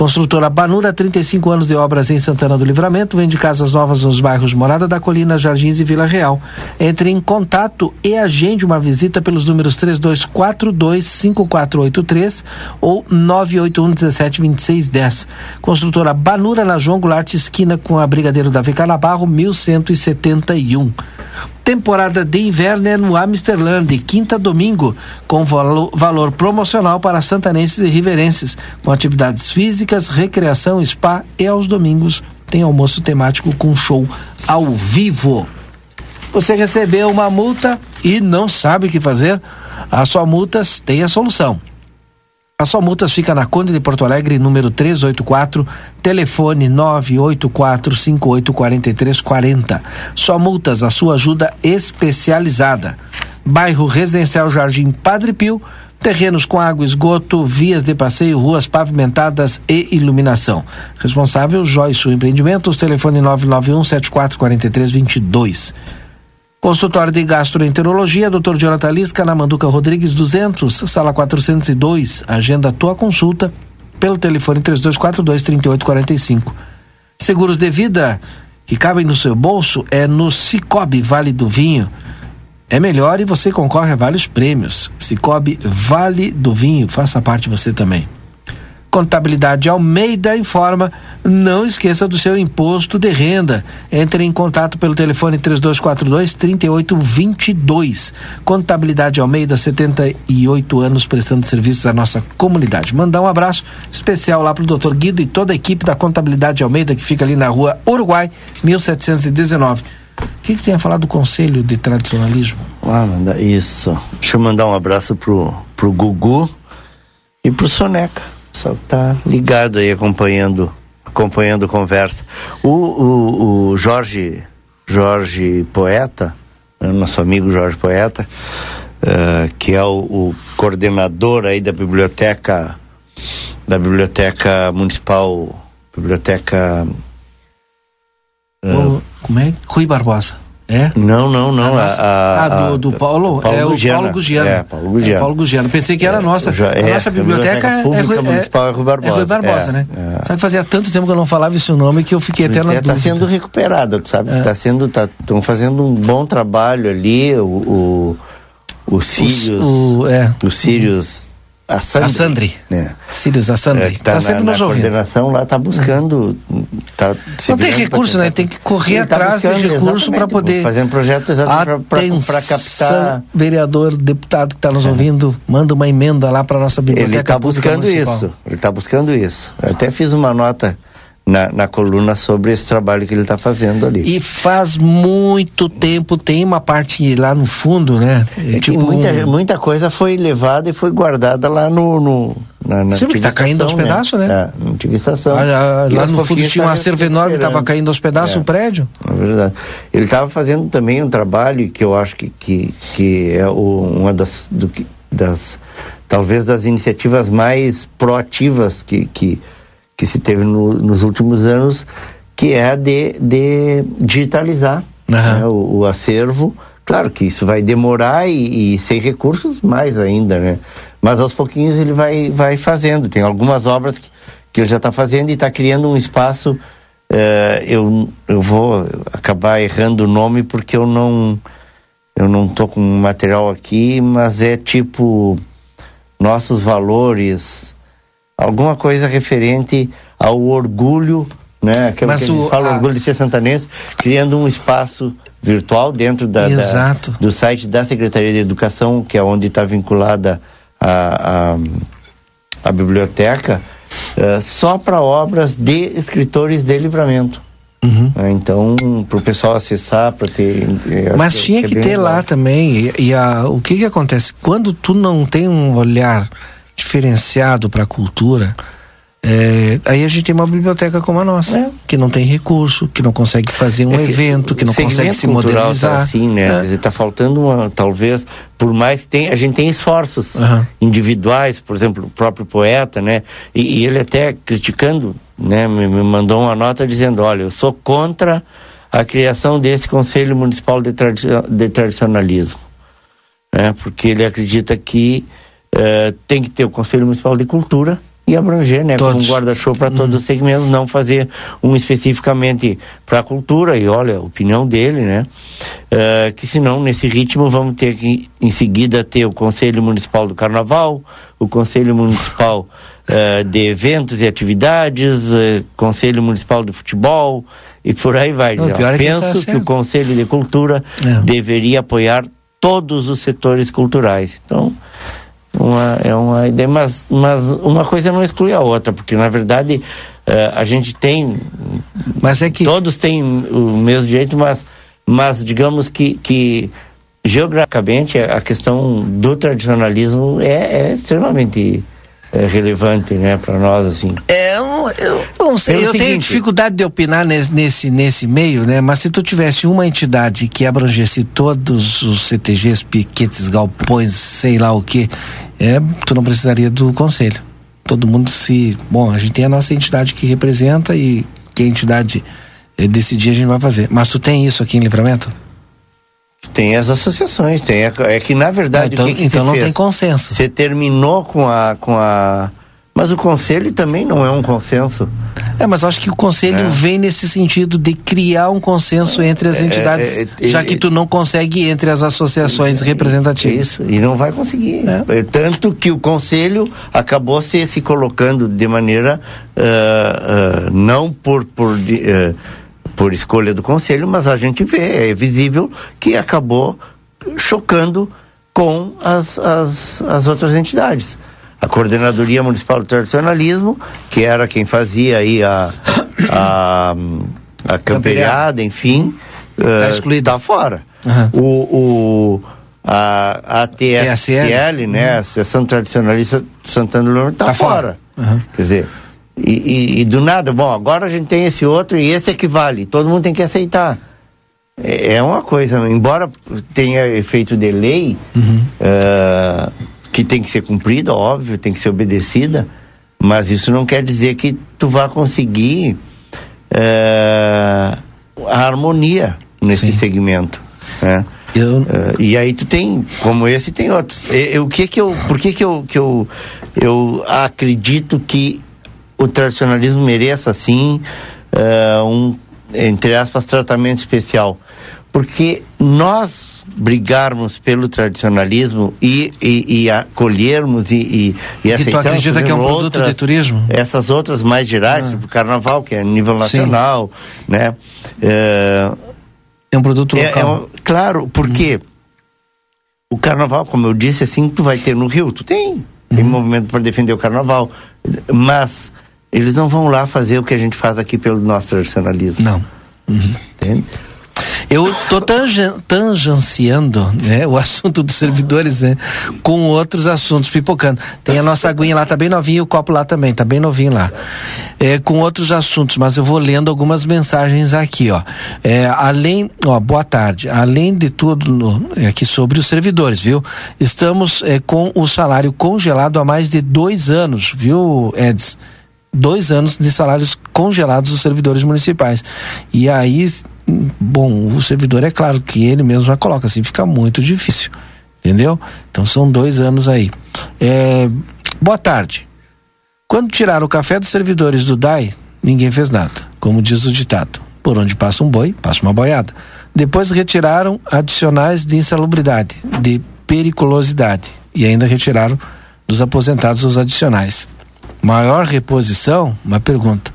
Construtora Banura, 35 anos de obras em Santana do Livramento, vende casas novas nos bairros Morada da Colina, Jardins e Vila Real. Entre em contato e agende uma visita pelos números 3242-5483 ou 981-172610. Construtora Banura, na João Goulart, esquina com a Brigadeiro Davi Canabarro, 1171. Temporada de inverno é no Amsterland, quinta domingo, com valor, valor promocional para santanenses e riverenses, com atividades físicas, recreação, spa e aos domingos tem almoço temático com show ao vivo. Você recebeu uma multa e não sabe o que fazer? A sua multas tem a solução. A sua multas fica na Conde de Porto Alegre, número 384, telefone 984584340. Só multas, a sua ajuda especializada. Bairro Residencial Jardim Padre Pio, terrenos com água, esgoto, vias de passeio, ruas pavimentadas e iluminação. Responsável Joyce Empreendimentos, telefone 991 744322. Consultório de Gastroenterologia, Dr. Jonathan Lisca, na Manduca Rodrigues 200, sala 402. Agenda tua consulta pelo telefone 3242-3845. Seguros de vida que cabem no seu bolso é no Cicobi Vale do Vinho. É melhor e você concorre a vários prêmios. Cicobi Vale do Vinho, faça parte você também. Contabilidade Almeida informa: não esqueça do seu imposto de renda. Entre em contato pelo telefone 3242 3822. Contabilidade Almeida, 78 anos prestando serviços à nossa comunidade. Mandar um abraço especial lá para o doutor Guido e toda a equipe da Contabilidade Almeida que fica ali na rua Uruguai, 1719. O que, que tem a falar do Conselho de Tradicionalismo? Ah, isso. Deixa eu mandar um abraço pro, pro Gugu e pro Soneca só tá ligado aí acompanhando acompanhando conversa. O, o, o Jorge Jorge Poeta, né, nosso amigo Jorge Poeta, uh, que é o, o, coordenador aí da biblioteca da biblioteca municipal, biblioteca uh, como é? Rui Barbosa. É? Não, não, não. A, a, a, do, do Paulo, Paulo é o Paulo Gugiano. É, Paulo Gugiano. É, Paulo Gugiano. Pensei que era a nossa. Já, a nossa biblioteca, é, Pública é, Municipal é, Rui Barbosa. É Rui Barbosa, né? Sabe que fazia tanto tempo que eu não falava esse nome que eu fiquei até na Está sendo recuperada, sabe? Está sendo, estão tá, fazendo um bom trabalho ali, o, o, o Sirius, o, é. o Sirius a Sandri. A Sandri. É. Sirius, a Sandri. É, tá, tá sempre na, nos ouvindo. A coordenação lá está buscando. Tá não tem recurso, né? Tem que correr tá atrás tá de recurso para poder. Fazendo projetos para captar. Vereador, deputado que está nos é. ouvindo, manda uma emenda lá para nossa biblioteca. Ele está buscando municipal. isso. Ele está buscando isso. Eu até fiz uma nota na, na coluna sobre esse trabalho que ele está fazendo ali. E faz muito tempo, tem uma parte lá no fundo, né? É tipo muita, um... muita coisa foi levada e foi guardada lá no. no na, na que está caindo aos né? pedaços, né? É, na utilização. Ah, lá no fundo tinha um acervo enorme, estava caindo aos pedaços é, o prédio. É verdade. Ele estava fazendo também um trabalho que eu acho que, que, que é o, uma das, do, das. talvez das iniciativas mais proativas que, que que se teve no, nos últimos anos, que é a de, de digitalizar uhum. né, o, o, acervo. Claro que isso vai demorar e, e, sem recursos mais ainda, né? Mas aos pouquinhos ele vai, vai fazendo. Tem algumas obras que, que ele já está fazendo e está criando um espaço. Uh, eu, eu vou acabar errando o nome porque eu não eu não tô com material aqui, mas é tipo nossos valores alguma coisa referente ao orgulho, né? Aquilo Mas que a gente o- fala, a- orgulho de ser santanense, criando um espaço virtual dentro da, da- do site da Secretaria de Educação, que é onde está vinculada a, a, a biblioteca, eh, só para obras de escritores de livramento. Uhum. né? Então, para o pessoal acessar, para ter. eh, Mas tinha é que bem ter legal. lá também. E, e a, o que que acontece? Quando tu não tem um olhar diferenciado para a cultura, é, aí a gente tem uma biblioteca como a nossa, É. que não tem recurso, que não consegue fazer um É que evento, que não consegue se tá modernizar. assim, né? É. Quer dizer, tá faltando uma, talvez, por mais que tenha, a gente tem esforços Aham. individuais, por exemplo, o próprio poeta, né? E, e ele até criticando, né? Me, me mandou uma nota dizendo, olha, eu sou contra a criação desse Conselho Municipal de, Tradi- de Tradicionalismo, né? Porque ele acredita que eh, tem que ter o Conselho Municipal de Cultura e abranger, né, Todos. como um guarda-chuva para todos os segmentos, não fazer um especificamente para a cultura, e olha, a opinião dele, né, eh, que senão nesse ritmo vamos ter que em seguida ter o Conselho Municipal do Carnaval, o Conselho Municipal eh, de Eventos e Atividades, eh, Conselho Municipal de Futebol e por aí vai. Não, pior é que tá Penso que, o certo. Conselho de Cultura É. deveria apoiar todos os setores culturais. Então, uma, é uma ideia, mas, mas uma coisa não exclui a outra, porque na verdade eh, a gente tem, Mas é que. todos têm o mesmo direito, mas, mas digamos que, que geograficamente a questão do tradicionalismo é, é extremamente eh, relevante, né, para nós assim. É, eu, eu não sei, eu tenho seguinte- dificuldade de opinar nesse, nesse, nesse meio, né? Mas se tu tivesse uma entidade que abrangesse todos os CTGs, piquetes, galpões, sei lá o que, é, tu não precisaria do conselho. Todo mundo se. Bom, a gente tem a nossa entidade que representa e que a entidade eh, decidir, a gente vai fazer. Mas tu tem isso aqui em livramento? Tem as associações, tem é que na verdade Ah, então que, então não fez? tem consenso. Você terminou com a, com a. Mas o conselho também não é um consenso. É, mas eu acho que o conselho É. vem nesse sentido de criar um consenso entre as É, entidades, é, é, já é, que tu não consegue entre as associações representativas. Isso, e não vai conseguir. É. É, Tanto que o conselho acabou se, se colocando de maneira. ah, ah, não por, por, eh, por escolha do conselho, mas a gente vê, é visível que acabou chocando com as, as, as outras entidades. A Coordenadoria Municipal do Tradicionalismo, que era quem fazia aí a, a, a camperiada, enfim, Tá eh, excluída. tá fora. Aham. O, o, a, a TSL, né, a Associação Tradicionalista de Santana do Livramento, tá, Tá fora. fora. Aham. Quer dizer, e, e- e do nada, bom, agora a gente tem esse outro e esse é que vale. Todo mundo tem que aceitar. É, é uma coisa, embora tenha efeito de lei, eh, que tem que ser cumprida, óbvio, tem que ser obedecida, mas isso não quer dizer que tu vá conseguir eh, a harmonia nesse Sim. segmento. Né? Eu, Eh, e aí tu tem, como esse, tem outros. E- e o que que eu, por que que eu, que eu, eu acredito que o tradicionalismo mereça, assim, eh, um, entre aspas, tratamento especial? Porque nós brigarmos pelo tradicionalismo e, e, e acolhermos e, e, e que tu aceitarmos acredita que é um produto outras- de turismo? essas outras mais gerais, tipo o carnaval, que é a nível nacional, né? Eh, É um produto é, local. é um- claro, porque o carnaval, como eu disse, assim, tu vai ter no Rio, tu tem, tem Uhum. movimento para defender o carnaval, mas eles não vão lá fazer o que a gente faz aqui pelo nosso tradicionalismo. Não. Entende? Eu tô tangen- tangenciando né, o assunto dos servidores né, com outros assuntos pipocando. Tem a nossa aguinha lá, tá bem novinha, e o copo lá também, tá bem novinho lá. É, com outros assuntos, mas eu vou lendo algumas mensagens aqui, ó. É, além, ó, boa tarde. Além de tudo, no, é aqui sobre os servidores, viu? Estamos é, com o salário congelado há mais de dois anos, viu, Eds? Dois anos de salários congelados dos servidores municipais. E aí, bom, o servidor é claro que ele mesmo já coloca assim, fica muito difícil. Entendeu? Então são dois anos aí. É, boa tarde. Quando tiraram o café dos servidores do DAI, ninguém fez nada. Como diz o ditado: por onde passa um boi, passa uma boiada. Depois retiraram adicionais de insalubridade, de periculosidade. E ainda retiraram dos aposentados os adicionais. Maior reposição, uma pergunta.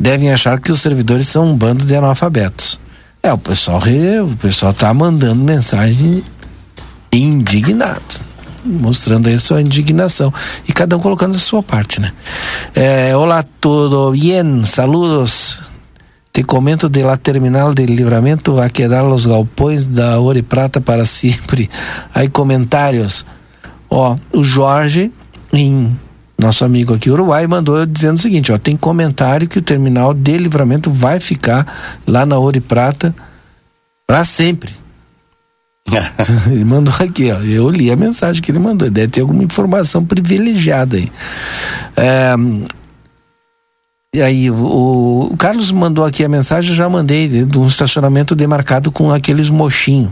Devem achar que os servidores são um bando de analfabetos. É, o pessoal, o pessoal tá mandando mensagem indignado, mostrando aí sua indignação e cada um colocando a sua parte, né? É, olá, tudo bien? Saludos. Te comento de la terminal de livramento a quedar os galpões da Ouro e Prata para sempre. Aí comentários. Ó, o Jorge em nosso amigo aqui Uruguai mandou dizendo o seguinte, ó, tem comentário que o terminal de livramento vai ficar lá na Ouro e Prata para sempre. ele mandou aqui, ó. Eu li a mensagem que ele mandou. Deve ter alguma informação privilegiada aí. É, e aí, o, o, Carlos mandou aqui a mensagem, eu já mandei de um estacionamento demarcado com aqueles mochinhos.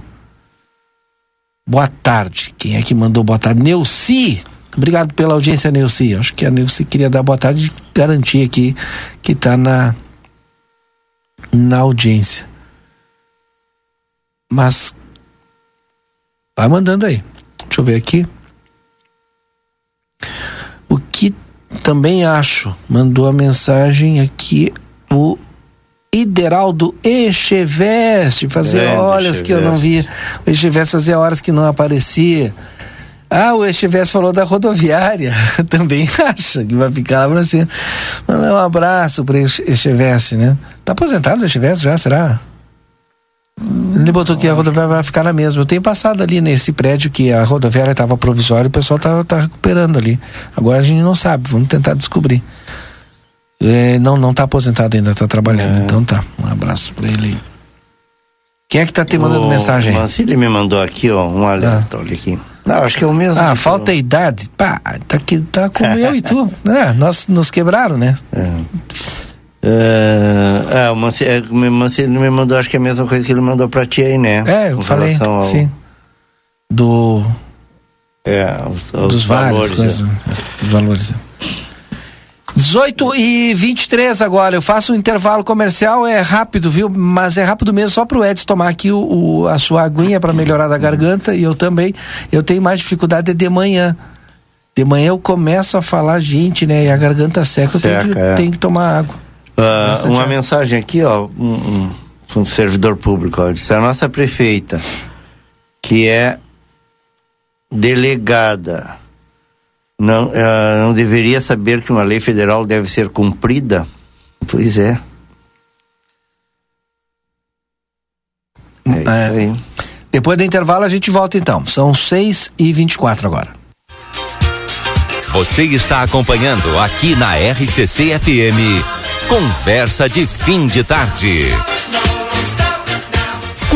Boa tarde. Quem é que mandou boa tarde? Neuci. Obrigado pela audiência, Neuci. Acho que a Neuci queria dar boa tarde e garantir aqui que está na, na audiência. Mas vai mandando aí. Deixa eu ver aqui. O que também acho, mandou a mensagem aqui o Ideraldo Echeveste fazer horas que eu não via. O Echeveste fazia horas que não aparecia. Ah, o Echeveste falou da rodoviária. Também acha que vai ficar lá pra cima. Mandar um abraço para Echeveste, né? Tá aposentado o Echeveste já, será? Ele botou que a rodoviária vai ficar na mesma. Eu tenho passado ali nesse prédio que a rodoviária estava provisória, o pessoal tá, tá recuperando ali. Agora a gente não sabe, vamos tentar descobrir. É, não, não tá aposentado ainda, tá trabalhando. É. Então tá. Um abraço para ele aí. Quem é que tá te mandando o mensagem? O ele me mandou aqui, ó, um alerta, ah. olha aqui. Não, acho que é o mesmo. Ah, falta eu... idade. Pá, tá, aqui, tá como eu e tu. É, nós nos quebraram, né? É. Uh, é, o Mancini me mandou, acho que é a mesma coisa que ele mandou pra ti aí, né? É, eu falei, ao... sim. Do... É, os, os dos valores, coisas, é. Os valores, é. 18 e 23 agora. Eu faço um intervalo comercial, é rápido, viu? Mas é rápido mesmo, só pro Edson tomar aqui o, o a sua aguinha para melhorar da garganta. E eu também. Eu tenho mais dificuldade de manhã. De manhã eu começo a falar, gente, né? E a garganta seca, seca eu tenho que, é. tenho que tomar água. Uh, uma mensagem aqui, ó, um, um, um servidor público, ó, disse a nossa prefeita, que é delegada, não, uh, não deveria saber que uma lei federal deve ser cumprida? Pois é. É, isso é. Depois do intervalo a gente volta então. São 6 e 24 agora. Você está acompanhando aqui na RCC FM Conversa de fim de tarde.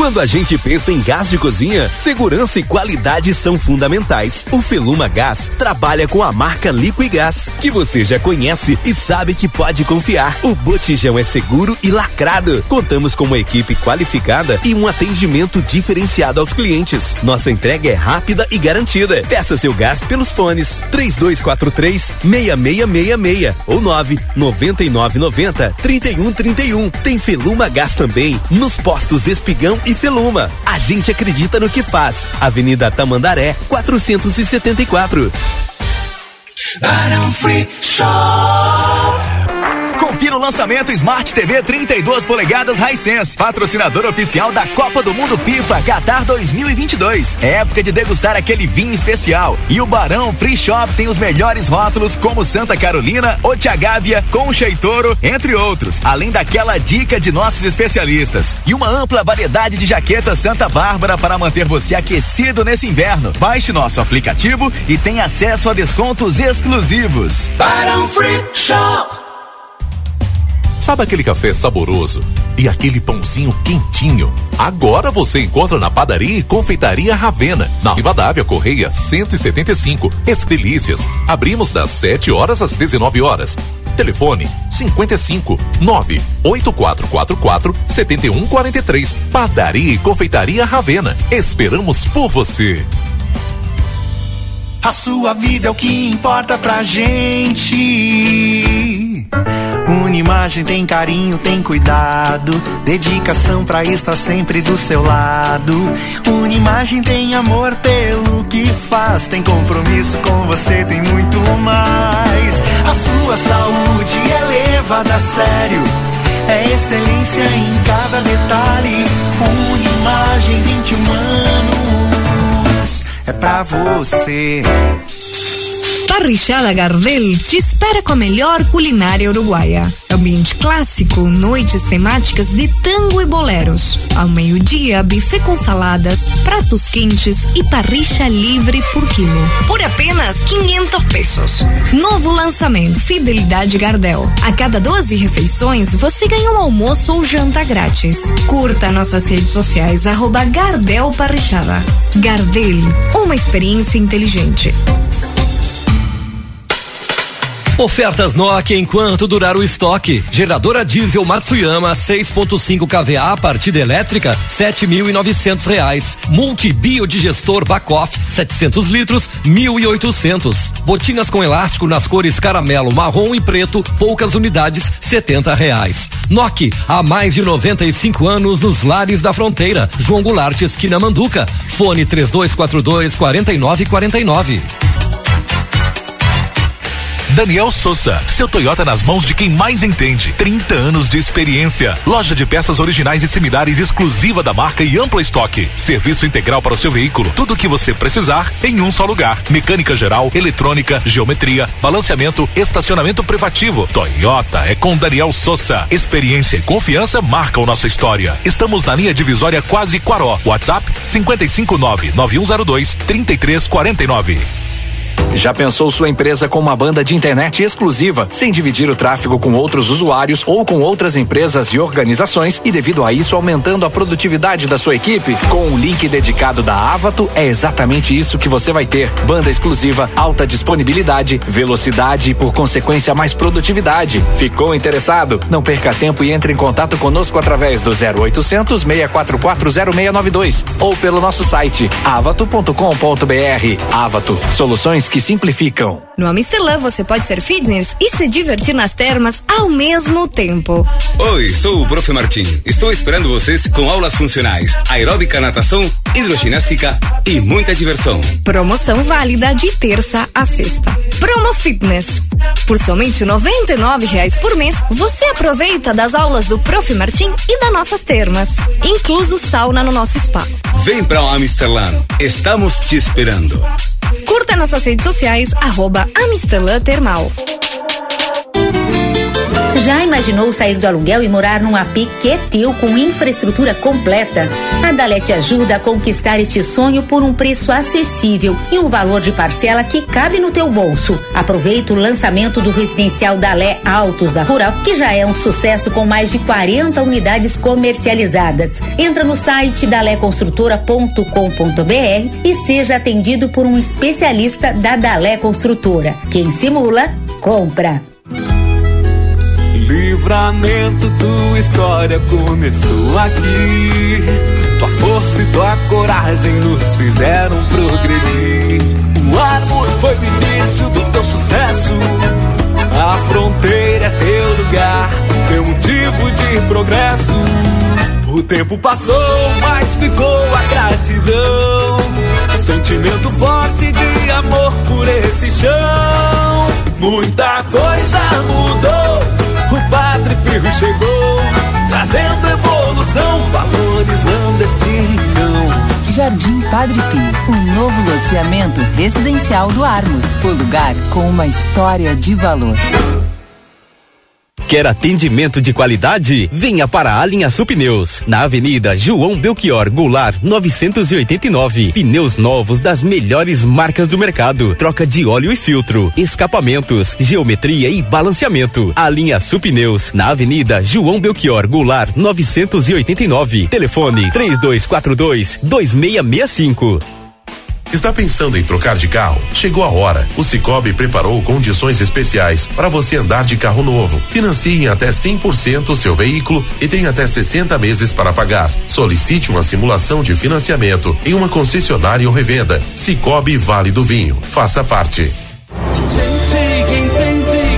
Quando a gente pensa em gás de cozinha, segurança e qualidade são fundamentais. O Feluma Gás trabalha com a marca Liquigás, que você já conhece e sabe que pode confiar. O botijão é seguro e lacrado. Contamos com uma equipe qualificada e um atendimento diferenciado aos clientes. Nossa entrega é rápida e garantida. Peça seu gás pelos fones 3243 6666 ou 99990 3131. Tem Feluma Gás também nos postos Espigão e Feluma. A gente acredita no que faz. Avenida Tamandaré, 474. Barão Free Shop. Lançamento Smart TV 32 polegadas Hisense, patrocinador oficial da Copa do Mundo FIFA Qatar 2022. É época de degustar aquele vinho especial. E o Barão Free Shop tem os melhores rótulos como Santa Carolina, Otiagávia, Concha e entre outros. Além daquela dica de nossos especialistas. E uma ampla variedade de jaquetas Santa Bárbara para manter você aquecido nesse inverno. Baixe nosso aplicativo e tenha acesso a descontos exclusivos. Barão Free Shop. Sabe aquele café saboroso e aquele pãozinho quentinho? Agora você encontra na padaria e confeitaria Ravena, na Rivadavia Correia 175, Esfelícias. Abrimos das 7 horas às 19 horas. Telefone 55 98444 7143. Padaria e confeitaria Ravena. Esperamos por você. A sua vida é o que importa pra gente. Unimagem tem carinho, tem cuidado, dedicação pra estar sempre do seu lado. Unimagem tem amor pelo que faz, tem compromisso com você, tem muito mais. A sua saúde é levada a sério, é excelência em cada detalhe. Unimagem 21 anos, é pra você. Parrichada Gardel te espera com a melhor culinária uruguaia. Ambiente clássico, noites temáticas de tango e boleros. Ao meio-dia, buffet com saladas, pratos quentes e parricha livre por quilo. Por apenas 500 pesos. Novo lançamento, Fidelidade Gardel. A cada 12 refeições, você ganha um almoço ou janta grátis. Curta nossas redes sociais, arroba Gardel Parrichada. Gardel, uma experiência inteligente. Ofertas Nokia enquanto durar o estoque. Geradora diesel Matsuyama 6.5 kVA partida elétrica 7.900 reais. Multibiodigestor Bacoff 700 litros 1.800. Botinas com elástico nas cores caramelo, marrom e preto poucas unidades 70 reais. Nokia há mais de 95 anos nos lares da fronteira. João Goulart esquina Manduca. Fone 3242 4949. Daniel Souza, seu Toyota nas mãos de quem mais entende. 30 anos de experiência. Loja de peças originais e similares exclusiva da marca e amplo estoque. Serviço integral para o seu veículo. Tudo o que você precisar em um só lugar. Mecânica geral, eletrônica, geometria, balanceamento, estacionamento privativo. Toyota é com Daniel Souza. Experiência e confiança marcam nossa história. Estamos na linha divisória quase Quaró. WhatsApp 559 9102 3349. Já pensou sua empresa com uma banda de internet exclusiva, sem dividir o tráfego com outros usuários ou com outras empresas e organizações e devido a isso aumentando a produtividade da sua equipe? Com um link dedicado da Avato, é exatamente isso que você vai ter. Banda exclusiva, alta disponibilidade, velocidade e por consequência mais produtividade. Ficou interessado? Não perca tempo e entre em contato conosco através do 0800 644 0692 ou pelo nosso site avato.com.br. Avato, soluções que simplificam. No Amstelã você pode ser fitness e se divertir nas termas ao mesmo tempo. Oi, sou o Prof. Martim. Estou esperando vocês com aulas funcionais, aeróbica, natação, hidroginástica e muita diversão. Promoção válida de terça a sexta. Promo Fitness. Por somente 99 reais por mês, você aproveita das aulas do Prof. Martim e das nossas termas, incluso sauna no nosso spa. Vem para o Amsterdã. Estamos te esperando. Curta nossas redes sociais, arroba Amistelã Termal. Já imaginou sair do aluguel e morar num AP teu com infraestrutura completa? A Dalé te ajuda a conquistar este sonho por um preço acessível e um valor de parcela que cabe no teu bolso. Aproveita o lançamento do residencial Dalé Altos da Rural, que já é um sucesso com mais de 40 unidades comercializadas. Entra no site daléconstrutora.com.br e seja atendido por um especialista da Dalé Construtora. Quem simula, compra. Livramento, tua história começou aqui. Tua força e tua coragem nos fizeram progredir. O Armor foi o início do teu sucesso. A fronteira é teu lugar, teu motivo de progresso. O tempo passou, mas ficou a gratidão. Sentimento forte de amor por esse chão. Muita coisa mudou. Padre Pio chegou, trazendo evolução, valorizando este rincão. Jardim Padre Pio, um novo loteamento residencial do Armor. O lugar com uma história de valor. Quer atendimento de qualidade? Venha para a Linha Sul Pneus, na Avenida João Belchior Goulart, 989. Pneus novos das melhores marcas do mercado. Troca de óleo e filtro, escapamentos, geometria e balanceamento. A Linha Sul Pneus, na Avenida João Belchior Goulart, 989. Telefone 3242 2665. Está pensando em trocar de carro? Chegou a hora. O Cicobi preparou condições especiais para você andar de carro novo. Financie em até 100% o seu veículo e tem até 60 meses para pagar. Solicite uma simulação de financiamento em uma concessionária ou revenda. Cicobi Vale do Vinho. Faça parte.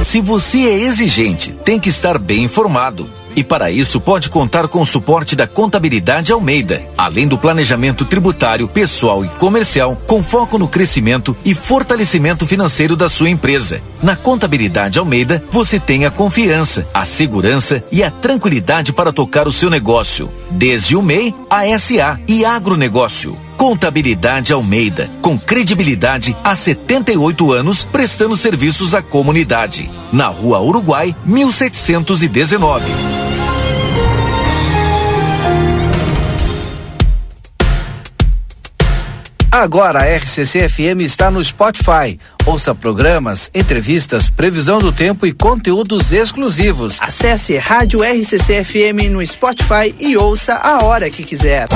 Se você é exigente, tem que estar bem informado. E para isso pode contar com o suporte da Contabilidade Almeida, além do planejamento tributário, pessoal e comercial, com foco no crescimento e fortalecimento financeiro da sua empresa. Na Contabilidade Almeida, você tem a confiança, a segurança e a tranquilidade para tocar o seu negócio, desde o MEI, a SA e agronegócio. Contabilidade Almeida, com credibilidade há 78 anos, prestando serviços à comunidade. Na Rua Uruguai, 1719. Agora a RCC FM está no Spotify. Ouça programas, entrevistas, previsão do tempo e conteúdos exclusivos. Acesse Rádio RCC FM no Spotify e ouça a hora que quiser.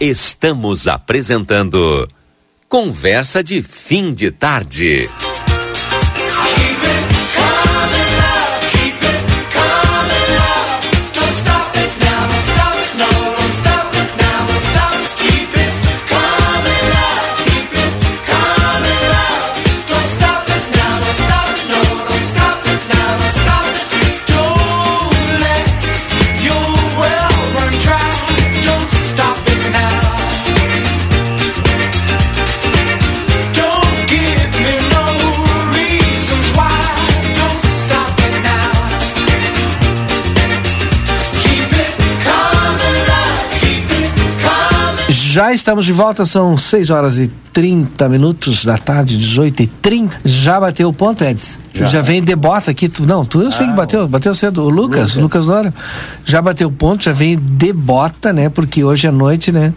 Estamos apresentando Conversa de Fim de Tarde. Já estamos de volta, são 6 horas e 30 minutos da tarde, 18 e 30. Já bateu o ponto, Edson? Já, já vem de bota aqui. Tu, não, tu eu sei ah, que bateu, bateu cedo. O Lucas, Lucas, Lucas Nora. Já bateu o ponto, já vem de bota, né? Porque hoje à noite, né?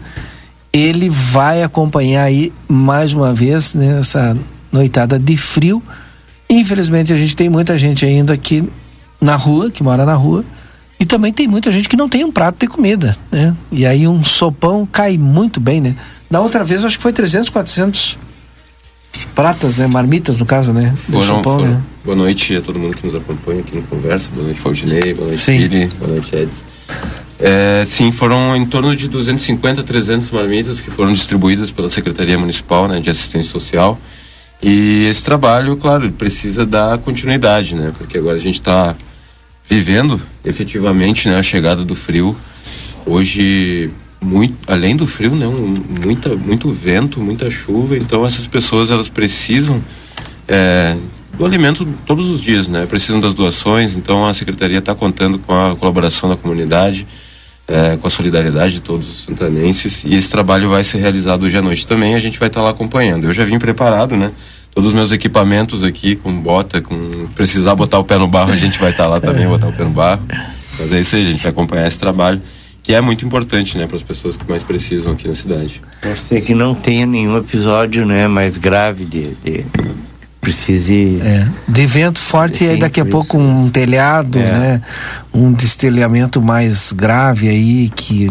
Ele vai acompanhar aí mais uma vez, né? Essa noitada de frio. Infelizmente, a gente tem muita gente ainda aqui na rua, que mora na rua e também tem muita gente que não tem um prato de comida, né? E aí um sopão cai muito bem, né? Da outra vez acho que foi 300, 400 pratas, né? Marmitas no caso, né? Foram, sopão, foram. Né? Boa noite a todo mundo que nos acompanha aqui no Conversa. Boa noite, Faldinei. Boa noite, Siri. Boa noite, Edson. É, sim, foram em torno de 250, 300 marmitas que foram distribuídas pela Secretaria Municipal né, de Assistência Social. E esse trabalho, claro, precisa dar continuidade, né? Porque agora a gente está vivendo efetivamente né, a chegada do frio. Hoje, muito, além do frio, né, um, muita, muito vento, muita chuva, então essas pessoas elas precisam é, do alimento todos os dias, né? Precisam das doações, então a secretaria está contando com a colaboração da comunidade, é, com a solidariedade de todos os santanenses e esse trabalho vai ser realizado hoje à noite também. A gente vai estar tá lá acompanhando. Eu já vim preparado, né? Todos os meus equipamentos aqui, com bota, com precisar botar o pé no barro, a gente vai estar tá lá também, botar o pé no barro. Mas é isso aí, a gente vai acompanhar esse trabalho, que é muito importante, né, para as pessoas que mais precisam aqui na cidade. Pode ser que não tenha nenhum episódio, né, mais grave de, de precise. É. De vento forte e aí daqui a pouco um telhado, é. né? Um destelhamento mais grave aí que.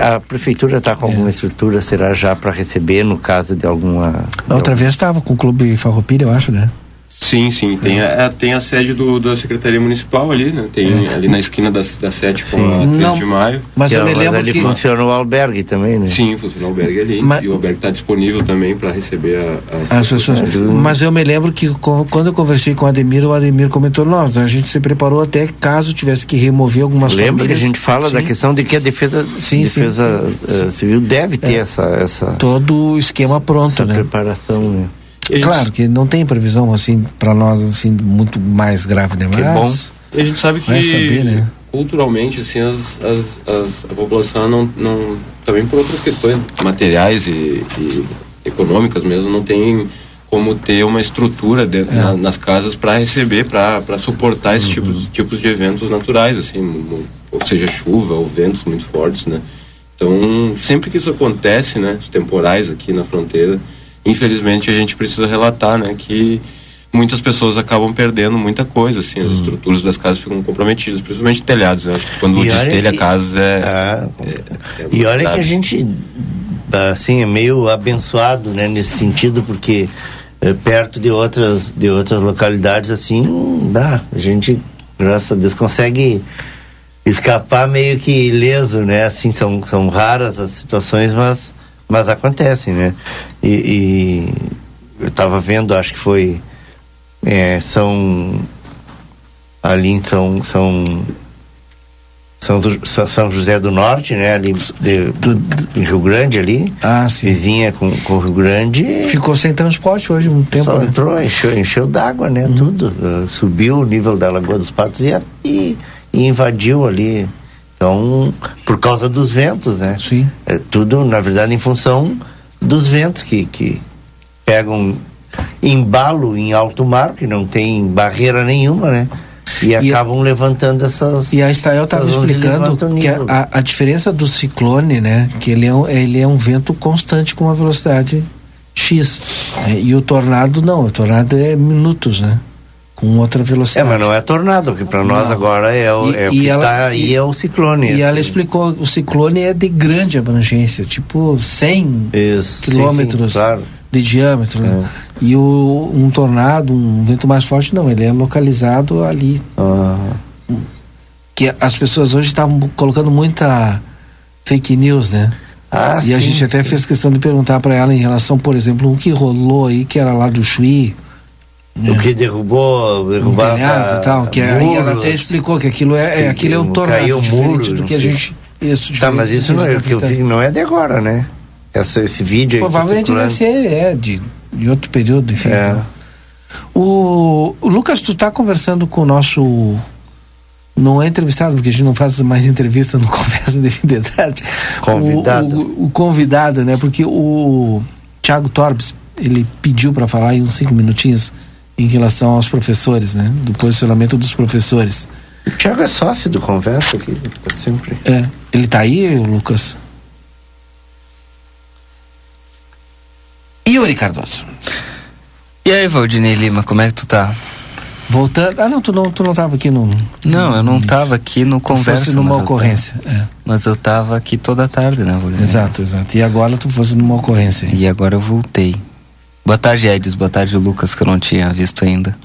A prefeitura está com é. alguma estrutura, será já para receber no caso de alguma. Outra vez estava com o Clube Farroupilha, eu acho, né? Sim, sim. Tem, a, tem a sede do, da Secretaria Municipal ali, né? Tem é. ali na esquina da, da sede com a 3 Não, de maio. Mas que eu me lembro ali que... funciona o albergue também, né? Sim, funciona o albergue ali. Mas... E o albergue está disponível também para receber a, as, as pessoas. Mas eu me lembro que quando eu conversei com o Ademir, o Ademir comentou, nós, a gente se preparou até caso tivesse que remover algumas Lembra famílias. Lembra que a gente fala sim. da questão de que a defesa, sim, defesa sim. Uh, civil deve ter é. essa, essa... Todo o esquema pronto, essa né? preparação, né? Claro que não tem previsão assim para nós assim muito mais grave, né? Mas que bom. A gente sabe que saber, né? culturalmente assim as, as, as, a população não, não também por outras questões materiais e, e econômicas mesmo não tem como ter uma estrutura de, é. na, nas casas para receber para suportar esses uhum. tipos, tipos de eventos naturais assim ou seja chuva ou ventos muito fortes né então sempre que isso acontece né os temporais aqui na fronteira infelizmente a gente precisa relatar, né, que muitas pessoas acabam perdendo muita coisa, assim, as estruturas das casas ficam comprometidas, principalmente telhados, né? Acho que quando E destelha que- a casa é, Ah, é- é E olha que a gente, assim, é meio abençoado, né, nesse sentido, porque eh, perto de outras, de outras localidades, assim, dá. A gente, graças a Deus, consegue escapar meio que ileso, né? Assim, são, são raras as situações, mas, mas acontecem, né? E, e eu estava vendo, acho que foi é, São ali em São São São, São José do Norte, né? Ali de, Rio Grande ali. Ah, sim. Vizinha com, com o Rio Grande. Ficou sem transporte hoje um tempo. Só né? entrou, encheu, encheu d'água, né? Tudo. Uh, subiu o nível da Lagoa dos Patos e, e, e invadiu ali. Então, por causa dos ventos, né? Sim. É tudo, na verdade, em função dos ventos que, que pegam embalo em alto mar, que não tem barreira nenhuma, né? E, acabam levantando essas. E a Estael estava e explicando que a, a- a diferença do ciclone, né? Que ele é um, ele é um vento constante com uma velocidade X. né, e o tornado não, o tornado é minutos, né? Com outra É, velocidade. mas não é tornado, que para nós agora é o, E- é o e que ela- tá aí e- é o ciclone. E assim. ela explicou, o ciclone é de grande abrangência, tipo 100 Isso, sim, quilômetros sim, claro. de diâmetro. né? E o, um tornado, um vento mais forte, não, ele é localizado ali. Que as pessoas hoje estavam colocando muita fake news, né? Ah, e a sim, gente até fez questão de perguntar para ela em relação, por exemplo, um que rolou aí, que era lá do Chuí. O que derrubou, Um derrubava telhado e tal, que aí ela até muros. explicou que aquilo é, é aquilo é um Que tornado caiu diferente do que a gente isso Tá, mas isso não é o que eu vi, não é de agora, né? Essa, esse vídeo aí que Provavelmente tá deve circulando. ser é, de, de outro período, enfim. É. O, o Lucas, tu tá conversando com o nosso. Não é entrevistado, porque a gente não faz mais entrevista no Conversa de Fim de Tarde. Convidado. O, o- o convidado, né? Porque o Thiago Torbes, ele pediu para falar em uns cinco minutinhos em relação aos professores, né? Do posicionamento dos professores. O Thiago é sócio do Conversa aqui, tá sempre. É. Ele tá aí, o Lucas? Yuri Cardoso. E aí, Valdinei Lima, como é que tu tá? Voltando. Ah, não, tu não, tu não tava aqui no. Não, eu não tava aqui no conversa. fosse numa mas eu ocorrência, tava- é. Mas eu tava aqui toda tarde, né, Valdinei? Exato, exato. E agora tu fosse numa ocorrência. E agora eu voltei. Boa tarde, Edis. Boa tarde, Lucas, que eu não tinha visto ainda.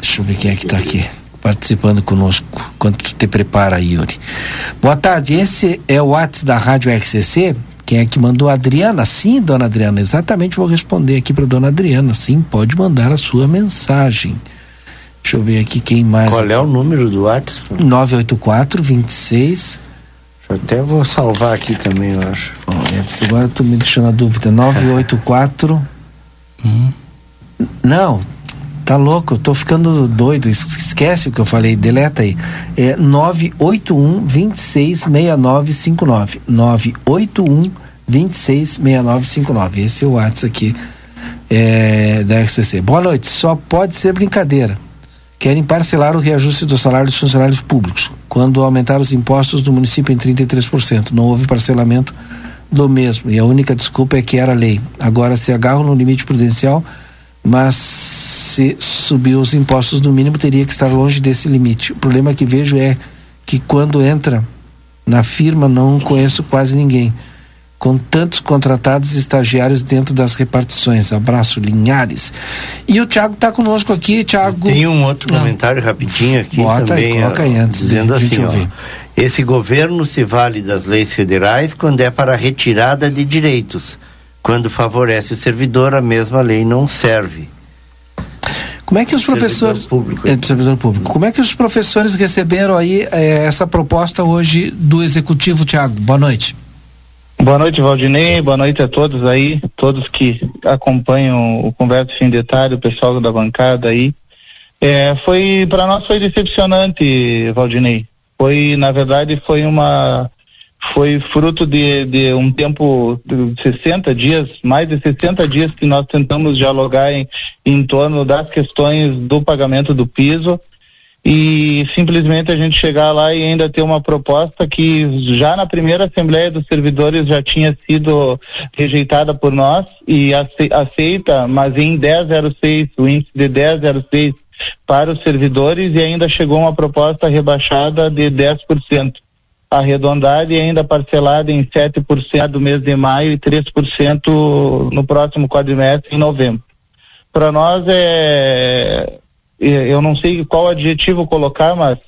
Deixa eu ver quem é que tá aqui participando conosco. Quando tu te prepara, Yuri. Boa tarde, esse é o WhatsApp da Rádio RCC. Quem é que mandou? A Adriana? Sim, dona Adriana. Exatamente, vou responder aqui para dona Adriana. Sim, pode mandar a sua mensagem. Deixa eu ver aqui quem mais. Qual é o número do WhatsApp? 984 26 Eu até vou salvar aqui também, eu acho. Edson, agora tu me deixou na dúvida. 984. Não, tá louco, eu tô ficando doido. Es- Esquece o que eu falei, deleta aí. É 981 266959. 981 266959. Esse é o WhatsApp aqui é, da RCC. Boa noite. Só pode ser brincadeira. Querem parcelar o reajuste do salário dos funcionários públicos, quando aumentaram os impostos do município em 33%. Não houve parcelamento do mesmo. E a única desculpa é que era lei. Agora se agarram no limite prudencial, mas se subir os impostos no mínimo teria que estar longe desse limite. O problema que vejo é que quando entra na firma não conheço quase ninguém. Com tantos contratados e estagiários dentro das repartições. Abraço, Linhares. E o Thiago está conosco aqui, Thiago. Tem um outro comentário rapidinho aqui Bota aí, também, coloca ó, aí antes dizendo assim, ó. Esse governo se vale das leis federais quando é para retirada de direitos. Quando favorece o servidor, a mesma lei não serve. Como é que os professores. É, do servidor público. Como é que os professores receberam aí eh, essa proposta hoje do executivo, Tiago? Boa noite. Boa noite, Valdinei. Boa noite a todos aí, todos que acompanham o Conversa Fim de Tarde, o pessoal da bancada aí. É, foi para nós foi decepcionante, Valdinei. Foi, na verdade, foi uma foi fruto de, de um tempo de 60 dias, mais de 60 dias que nós tentamos dialogar em, em torno das questões do pagamento do piso e simplesmente a gente chegar lá e ainda ter uma proposta que já na primeira Assembleia dos Servidores já tinha sido rejeitada por nós e aceita, mas em 1006, o índice de 1006 para os servidores e ainda chegou uma proposta rebaixada de 10% arredondada e ainda parcelada em 7% do mês de maio e 3% no próximo quadrimestre em novembro. Para nós é eu não sei qual adjetivo colocar, mas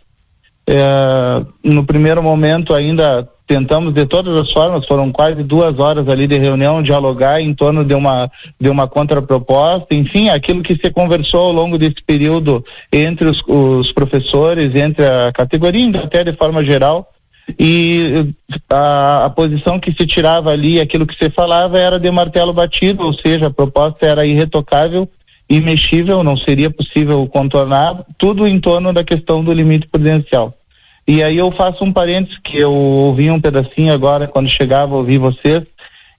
é, no primeiro momento ainda tentamos de todas as formas, foram quase duas horas ali de reunião, dialogar em torno de uma, de uma contraproposta, enfim, aquilo que se conversou ao longo desse período entre os, os professores, entre a categoria, até de forma geral, e a, a, posição que se tirava ali, aquilo que se falava era de martelo batido, ou seja, a proposta era irretocável imexível, não seria possível contornar, tudo em torno da questão do limite prudencial. E aí eu faço um parênteses que eu ouvi um pedacinho agora quando chegava, ouvi vocês,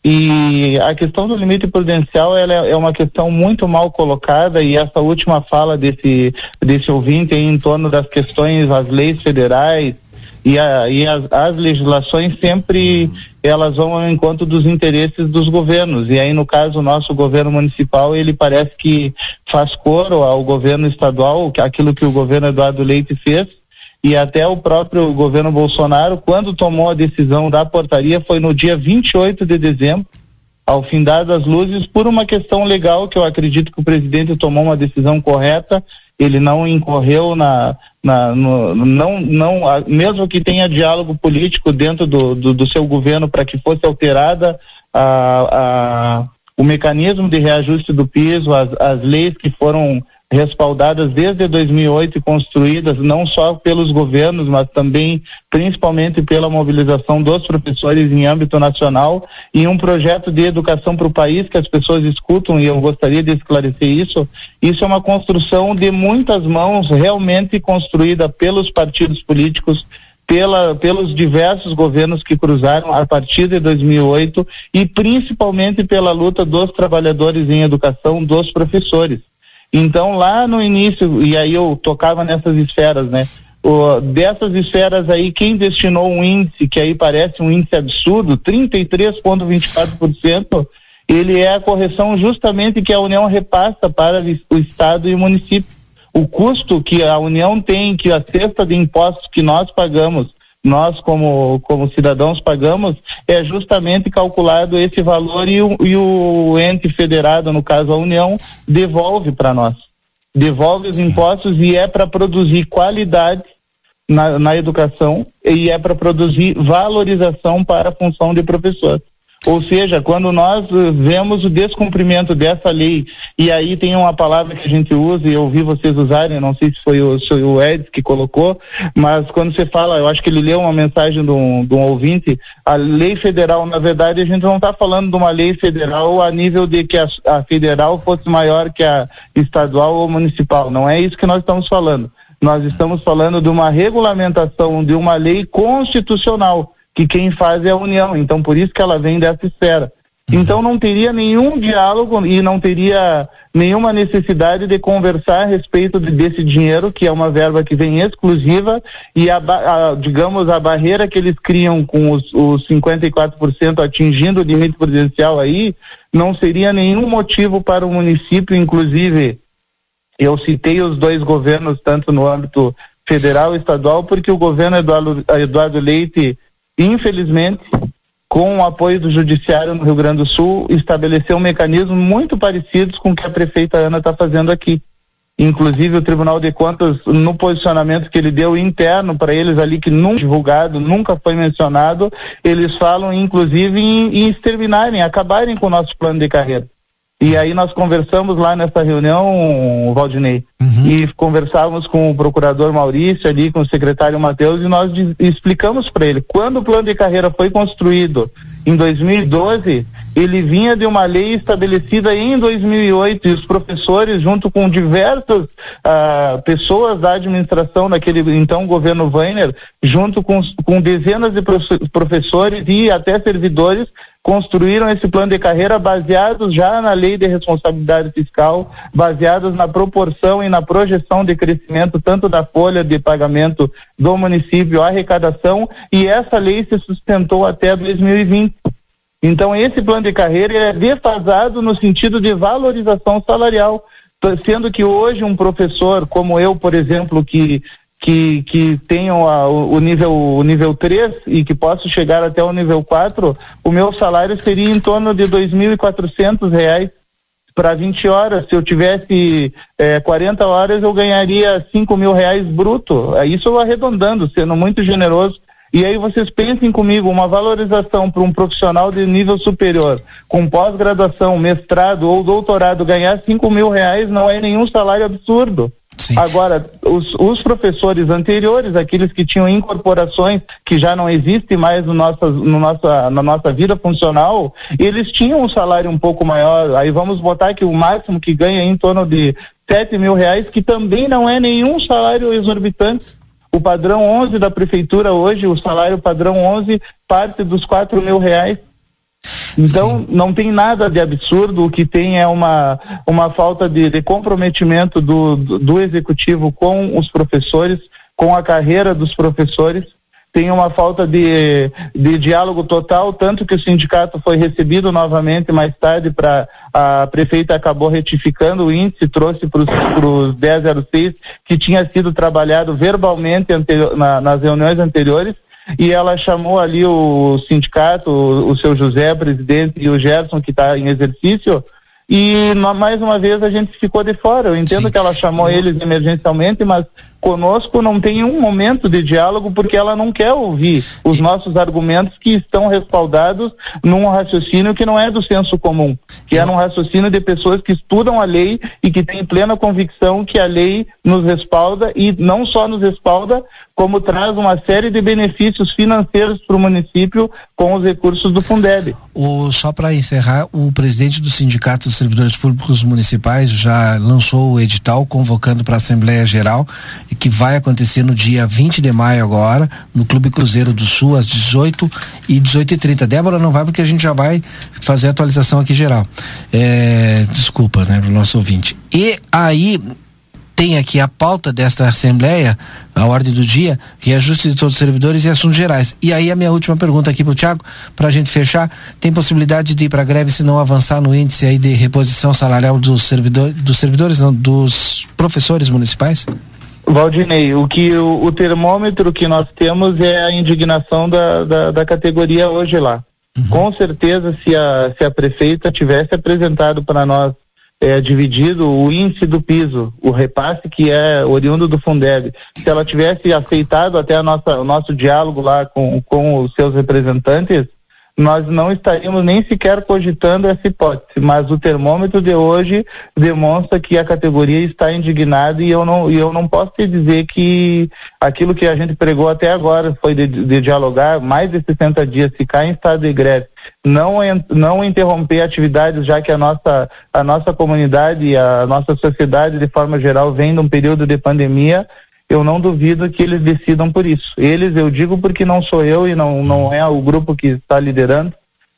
e a questão do limite prudencial ela é, é uma questão muito mal colocada e essa última fala desse desse ouvinte em torno das questões, as leis federais, e, a, e as, as, legislações sempre elas vão ao encontro dos interesses dos governos. E aí no caso o nosso governo municipal ele parece que faz coro ao governo estadual aquilo que o governo Eduardo Leite fez e até o próprio governo Bolsonaro quando tomou a decisão da portaria foi no dia 28 de dezembro ao fim das luzes por uma questão legal que eu acredito que o presidente tomou uma decisão correta ele não incorreu na, na no, não, não, mesmo que tenha diálogo político dentro do, do, do seu governo para que fosse alterada a, a, o mecanismo de reajuste do piso, as, as leis que foram respaldadas desde 2008 e construídas não só pelos governos, mas também principalmente pela mobilização dos professores em âmbito nacional e um projeto de educação para o país que as pessoas escutam e eu gostaria de esclarecer isso. Isso é uma construção de muitas mãos realmente construída pelos partidos políticos pela, pelos diversos governos que cruzaram a partir de 2008 e principalmente pela luta dos trabalhadores em educação, dos professores. Então, lá no início, e aí eu tocava nessas esferas, né? O, dessas esferas aí, quem destinou um índice que aí parece um índice absurdo, 33,24%, ele é a correção justamente que a União repassa para o Estado e o município. O custo que a União tem, que a cesta de impostos que nós pagamos nós como, como cidadãos pagamos é justamente calculado esse valor e o, e o ente federado, no caso a União, devolve para nós. Devolve os impostos e é para produzir qualidade na, na educação e é para produzir valorização para a função de professor. Ou seja, quando nós vemos o descumprimento dessa lei, e aí tem uma palavra que a gente usa, e eu ouvi vocês usarem, não sei se foi o, se o Ed que colocou, mas quando você fala, eu acho que ele leu uma mensagem de um, de um ouvinte, a lei federal, na verdade, a gente não está falando de uma lei federal a nível de que a, a federal fosse maior que a estadual ou municipal. Não é isso que nós estamos falando. Nós estamos falando de uma regulamentação de uma lei constitucional que quem faz é a União. Então, por isso que ela vem dessa esfera. Uhum. Então, não teria nenhum diálogo e não teria nenhuma necessidade de conversar a respeito de, desse dinheiro, que é uma verba que vem exclusiva, e a, a digamos, a barreira que eles criam com os, os 54% atingindo o limite prudencial aí, não seria nenhum motivo para o município, inclusive, eu citei os dois governos, tanto no âmbito federal e estadual, porque o governo Eduardo, Eduardo Leite infelizmente, com o apoio do Judiciário no Rio Grande do Sul, estabeleceu um mecanismo muito parecido com o que a prefeita Ana está fazendo aqui. Inclusive o Tribunal de Contas, no posicionamento que ele deu interno para eles ali, que nunca divulgado, nunca foi mencionado, eles falam inclusive em, em exterminarem, acabarem com o nosso plano de carreira. E aí nós conversamos lá nessa reunião, Valdinei, uhum. e conversávamos com o procurador Maurício ali, com o secretário Matheus, e nós explicamos para ele, quando o plano de carreira foi construído em 2012, ele vinha de uma lei estabelecida em 2008 e os professores, junto com diversas ah, pessoas da administração daquele então governo Weiner, junto com, com dezenas de professores e até servidores, construíram esse plano de carreira baseados já na lei de responsabilidade fiscal, baseados na proporção e na projeção de crescimento tanto da folha de pagamento do município, arrecadação, e essa lei se sustentou até 2020. Então, esse plano de carreira é defasado no sentido de valorização salarial, sendo que hoje um professor como eu, por exemplo, que que, que tenham a, o, nível o nível 3 e que posso chegar até o nível 4, o meu salário seria em torno de 2.400 reais para 20 horas. Se eu tivesse é, 40 horas, eu ganharia 5 mil reais bruto. É isso arredondando, sendo muito generoso. E aí vocês pensem comigo, uma valorização para um profissional de nível superior, com pós-graduação, mestrado ou doutorado, ganhar 5 mil reais não é nenhum salário absurdo. Sim. Agora, os, os, professores anteriores, aqueles que tinham incorporações que já não existem mais no nossa, no nossa, na nossa vida funcional, eles tinham um salário um pouco maior. Aí vamos botar que o máximo que ganha é em torno de 7 mil reais, que também não é nenhum salário exorbitante. O padrão 11 da prefeitura hoje, o salário padrão 11, parte dos 4 mil reais. Então, Sim. não tem nada de absurdo, o que tem é uma, uma falta de, de comprometimento do, do, do, executivo com os professores, com a carreira dos professores, tem uma falta de, de diálogo total, tanto que o sindicato foi recebido novamente mais tarde para a prefeita acabou retificando o índice, trouxe para os 1006, que tinha sido trabalhado verbalmente na, nas reuniões anteriores, e ela chamou ali o sindicato, o, o seu José, presidente, e o Gerson, que está em exercício, e mais uma vez a gente ficou de fora. Eu entendo Sim. que ela chamou eles emergencialmente, mas conosco não tem um momento de diálogo porque ela não quer ouvir os nossos argumentos que estão respaldados num raciocínio que não é do senso comum, que é num raciocínio de pessoas que estudam a lei e que têm plena convicção que a lei nos respalda e não só nos respalda, como traz uma série de benefícios financeiros para o município com os recursos do Fundeb. O, só para encerrar, o presidente do Sindicato dos Servidores Públicos Municipais já lançou o edital convocando para a Assembleia Geral que vai acontecer no dia 20 de maio agora, no Clube Cruzeiro do Sul, às 18 e 18 e 30 Débora não vai porque a gente já vai fazer a atualização aqui geral. É, desculpa, né, pro nosso ouvinte. E aí, tem aqui a pauta desta Assembleia, a ordem do dia, que é ajuste de todos os servidores e assuntos gerais. E aí a minha última pergunta aqui para o Tiago, para a gente fechar, tem possibilidade de ir para greve se não avançar no índice aí de reposição salarial dos servidores, dos servidores, não, dos professores municipais? Valdinei, o que o, o, termômetro que nós temos é a indignação da, da, da categoria hoje lá. Uhum. Com certeza, se a, se a prefeita tivesse apresentado para nós é, dividido o índice do piso, o repasse que é oriundo do Fundeb, se ela tivesse aceitado até a nossa, o nosso diálogo lá com, com os seus representantes, nós não estaríamos nem sequer cogitando essa hipótese, mas o termômetro de hoje demonstra que a categoria está indignada e eu não, e eu não posso te dizer que aquilo que a gente pregou até agora foi de, de dialogar mais de 60 dias, ficar em estado de greve, não, não interromper atividades, já que a nossa, a nossa comunidade a nossa sociedade de forma geral vem de um período de pandemia, eu não duvido que eles decidam por isso. Eles, eu digo porque não sou eu e não, não é o grupo que está liderando,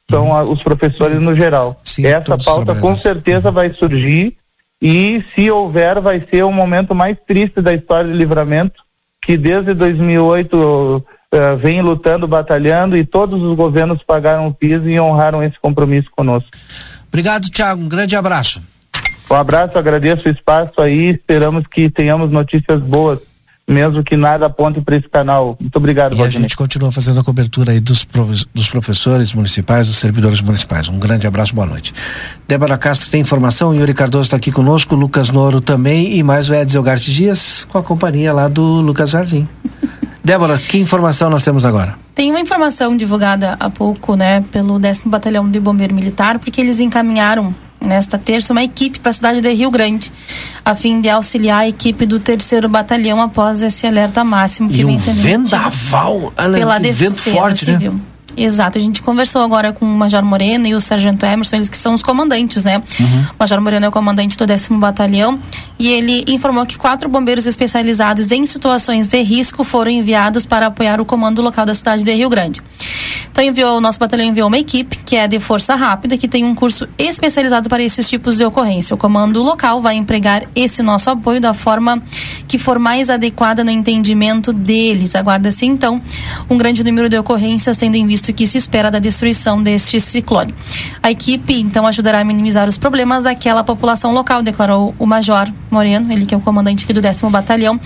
são uhum. os professores no geral. Sim, Essa pauta com certeza vai surgir e se houver vai ser o momento mais triste da história de livramento, que desde 2008 uh, eh, vem lutando, batalhando e todos os governos pagaram o piso e honraram esse compromisso conosco. Obrigado, Tiago. Um grande abraço. Um abraço, agradeço o espaço aí, esperamos que tenhamos notícias boas mesmo que nada aponte para esse canal. Muito obrigado, E a gente continua fazendo a cobertura aí dos, dos professores municipais, dos servidores municipais. Um grande abraço, boa noite. Débora Castro tem informação, Yuri Cardoso está aqui conosco, Lucas Noro também e mais o Edson Garte Dias com a companhia lá do Lucas Jardim. Débora, que informação nós temos agora? Tem uma informação divulgada há pouco, né, pelo 10 Batalhão de Bombeiro Militar, porque eles encaminharam nesta terça uma equipe para a cidade de Rio Grande, a fim de auxiliar a equipe do terceiro batalhão após esse alerta máximo que e vem sendo vendaval, pela defesa vento forte, né? civil. Né? Exato, a gente conversou agora com o Major Moreno e o Sargento Emerson, eles que são os comandantes, né? Uhum. O Major Moreno é o comandante do décimo batalhão e ele informou que quatro bombeiros especializados em situações de risco foram enviados para apoiar o comando local da cidade de Rio Grande. Então enviou, o nosso batalhão enviou uma equipe que é de força rápida, que tem um curso especializado para esses tipos de ocorrência. O comando local vai empregar esse nosso apoio da forma que for mais adequada no entendimento deles. Aguarda-se então um grande número de ocorrências, tendo em vista que se espera da destruição deste ciclone. A equipe então ajudará a minimizar os problemas daquela população local, declarou o Major Moreno, ele que é o comandante aqui do décimo batalhão.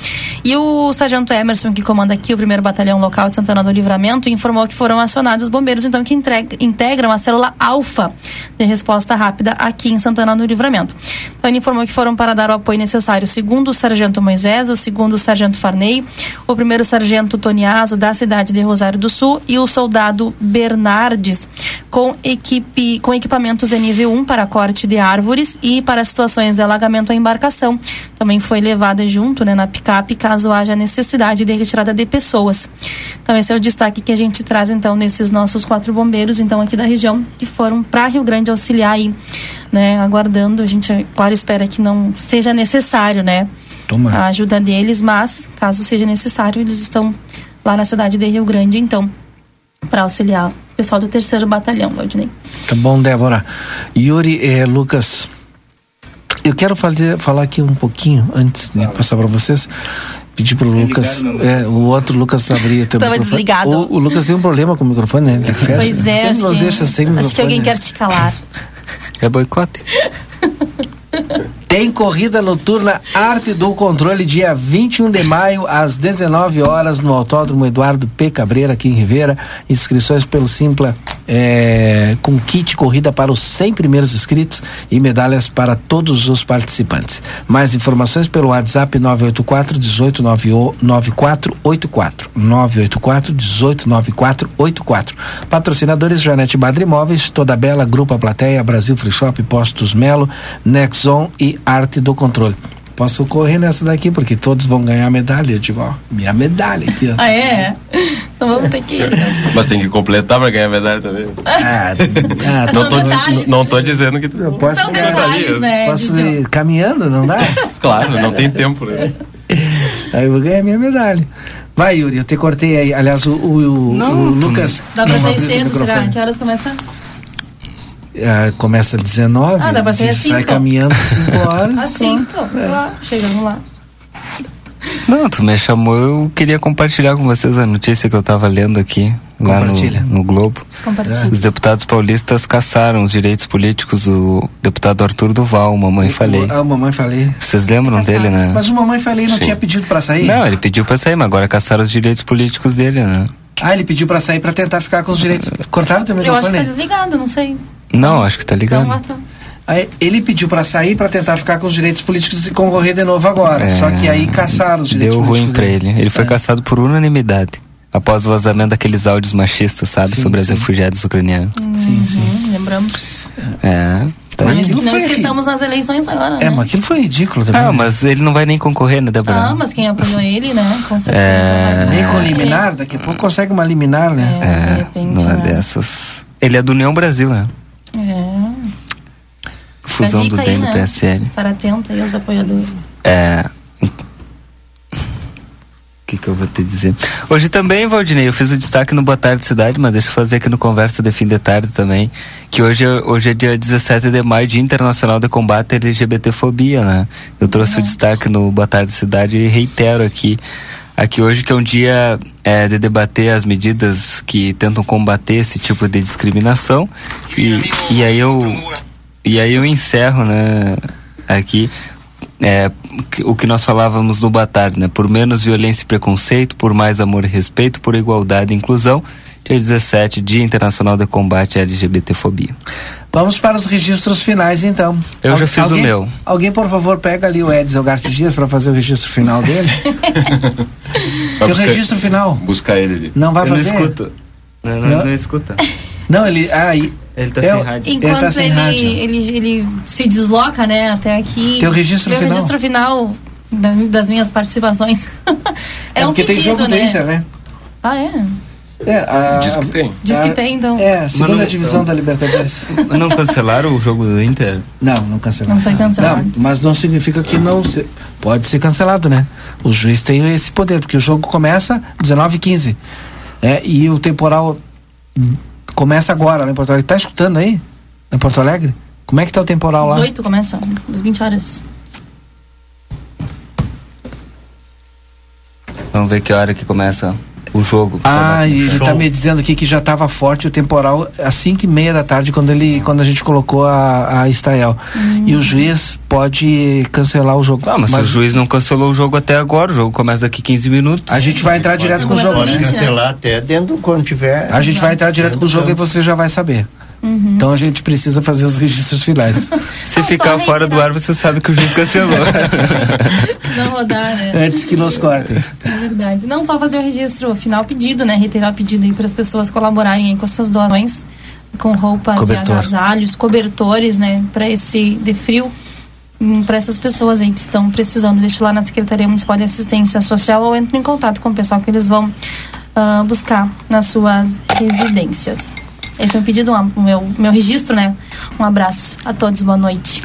E o sargento Emerson, que comanda aqui o primeiro batalhão local de Santana do Livramento, informou que foram acionados os bombeiros, então, que integram a célula alfa de resposta rápida aqui em Santana do Livramento. Então, ele informou que foram para dar o apoio necessário o segundo sargento Moisés, o segundo sargento Farney, o primeiro sargento Toniaso da cidade de Rosário do Sul e o soldado Bernardes, com, equipe, com equipamentos de nível 1 para corte de árvores e para situações de alagamento à embarcação. Também foi levada junto né, na picape caso haja necessidade de retirada de pessoas. Então esse é o destaque que a gente traz então nesses nossos quatro bombeiros então aqui da região que foram para Rio Grande auxiliar aí, né, aguardando. A gente claro espera que não seja necessário, né, Toma. a ajuda deles, mas caso seja necessário eles estão lá na cidade de Rio Grande então para auxiliar o pessoal do terceiro batalhão, Valdinei. Tá bom, Débora. Yuri, eh, Lucas, eu quero fazer, falar aqui um pouquinho antes de passar para vocês. Pedir pro Lucas, é, o outro Lucas abrir o teu Tava microfone. desligado. O, o Lucas tem um problema com o microfone, né? Ele fecha. Pois é, Sempre acho nos que, deixa sem acho microfone. que alguém quer te calar. É boicote. Tem corrida noturna Arte do Controle, dia 21 de maio, às 19 horas, no Autódromo Eduardo P. Cabreira, aqui em Rivera. Inscrições pelo Simpla, é, com kit corrida para os 100 primeiros inscritos e medalhas para todos os participantes. Mais informações pelo WhatsApp 984 18 9484. 984 18 9484. Patrocinadores Janete Badri Imóveis, Toda Bela, Grupo Plateia, Brasil Free Shop, Postos Melo, Nexon e Arte do Controle. Posso correr nessa daqui, porque todos vão ganhar medalha. Eu digo, ó, minha medalha aqui, ó. Ah, é? Então vamos ter que ir. Mas tem que completar pra ganhar medalha também. Ah, ah, não, tô, diz- não tô dizendo que. Eu posso, São detalhes, né, posso ir caminhando, não dá? Claro, não tem tempo, né? Aí eu vou ganhar minha medalha. Vai, Yuri, eu te cortei aí. Aliás, o, o, o- o Lucas. Dá pra não sair cedo, será? Que horas começa? Ah, começa às 19 Ah, dá pra às sai cinco. caminhando 5 horas. Às cinco. Lá, chegamos lá. Não, tu me chamou, eu queria compartilhar com vocês a notícia que eu tava lendo aqui, lá no, no Globo. Compartilha. Os deputados paulistas caçaram os direitos políticos do deputado Arthur Duval, mamãe falei. Ah, mamãe falei. Vocês lembram dele, né? Mas o mamãe falei não Sim. tinha pedido pra sair? Não, ele pediu pra sair, mas agora caçaram os direitos políticos dele, né? Ah, ele pediu pra sair pra tentar ficar com os direitos. Cortaram o teu Eu acho que tá microfone? desligado, não sei. Não, acho que tá ligado. Então, tá. Aí, ele pediu pra sair pra tentar ficar com os direitos políticos e concorrer de novo agora. É. Só que aí caçaram os direitos Deu ruim políticos. pra dele. ele. Ele foi É. caçado por unanimidade. Após o vazamento daqueles áudios machistas, sabe? Sim, sobre as sim. refugiadas ucranianas. Sim, sim. Hum, lembramos. É. Tá Mas não esqueçamos nas eleições agora, É, né? mas aquilo foi ridículo também. Ah, mas ele não vai nem concorrer, né, Débora? Ah, mas quem apoiou ele, né? Com certeza. É. Nem com liminar, daqui a pouco consegue uma liminar, né? É, repente, numa né? dessas. Ele é do União Brasil, né? Fusão do DEM aí, do né? PSL. Estar atento aí aos apoiadores. É. O que, que eu vou te dizer? Hoje também, Valdinei, eu fiz o destaque no Boa Tarde Cidade, mas deixa eu fazer aqui no Conversa de Fim de Tarde também, que hoje, é- hoje é dia 17 de maio, Dia Internacional de Combate à LGBTfobia, né? Eu trouxe o destaque no Boa Tarde Cidade e reitero aqui, aqui hoje que é um dia é, de debater as medidas que tentam combater esse tipo de discriminação e, e aí eu e aí eu encerro, né, aqui é, o que nós falávamos no Batalha, né? Por menos violência e preconceito, por mais amor e respeito, por igualdade e inclusão. Dia 17, Dia Internacional de Combate à LGBTfobia. Vamos para os registros finais, então. Eu já fiz o alguém- meu. Alguém, por favor, pega ali o Edson Garte Dias para fazer o registro final dele. Teu buscar- registro final. Buscar ele ali. Não vai Eu não fazer? escuto. Não, não, Não? não escuta. Não, ele. Ah, e- Ele tá é sem o- rádio. Ele Enquanto tá sem ele, rádio. ele, ele se desloca, né, até aqui. Teu registro Meu final. registro final da- das minhas participações. é, um porque pedido, tem jogo né? do Inter, né? Ah, é? É, a, Diz que tem. Diz que tem, então. É, a segunda não- divisão da Libertadores. Não cancelaram o jogo do Inter? Não, não cancelaram. Não foi cancelado. Não, mas não significa que não se, pode ser cancelado, né? O juiz tem esse poder, porque o jogo começa 19 h 15 é, e o temporal começa agora lá em Porto Alegre. Tá escutando aí? Em Porto Alegre? Como é que tá o temporal lá? 18 começa, às 20 horas. Vamos ver que hora que começa o jogo. Ah, e ele tá me dizendo aqui que já estava forte o temporal às 5 e meia da tarde quando ele quando a gente colocou a, a Estael. E o juiz pode cancelar o jogo. Ah, mas, se o juiz não cancelou o jogo até agora, o jogo começa daqui 15 minutos. A gente vai entrar direto com o jogo. Pode cancelar até dentro quando tiver. A gente vai entrar direto com o jogo e você já vai saber. Uhum. Então a gente precisa fazer os registros finais. Se ficar fora do ar, você sabe que o juiz cancelou. Não rodar, né? Antes que nos cortem. É verdade. Não só fazer o registro final pedido, né? Reiterar o pedido aí para as pessoas colaborarem aí com as suas doações, com roupas Cobertor. e agasalhos, cobertores, né? Para esse de frio, para essas pessoas aí que estão precisando. Deixe lá na Secretaria Municipal de Assistência Social ou entre em contato com o pessoal que eles vão ah, buscar nas suas residências. Esse é o pedido, um- o meu, meu registro, né? Um abraço a todos, boa noite.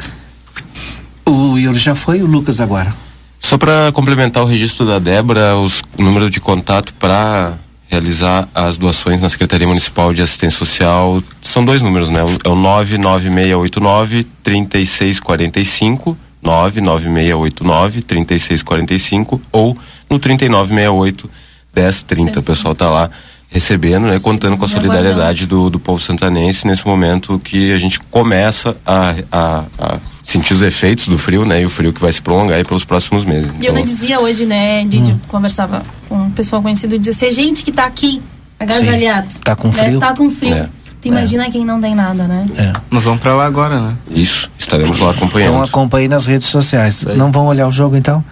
O Yuri já foi, o Lucas agora. Só para complementar o registro da Débora, os, o número de contato para realizar as doações na Secretaria Municipal de Assistência Social são dois números, né? O- É o 99689 3645 99689 3645 ou no 3968 1030. O pessoal tá lá recebendo, né? Contando com a solidariedade do, do povo santanense nesse momento que a gente começa a, a, a sentir os efeitos do frio, né? E o frio que vai se prolongar aí pelos próximos meses. E eu Então, não dizia hoje, né, Didi, conversava com um pessoal conhecido, dizia, se é gente que tá aqui, agasalhado, Tá com né, frio. tá com frio. É. Tu imagina quem não tem nada, né? Nós vamos pra lá agora, né? Isso, estaremos lá acompanhando. Então acompanhe nas redes sociais. Não vão olhar o jogo então?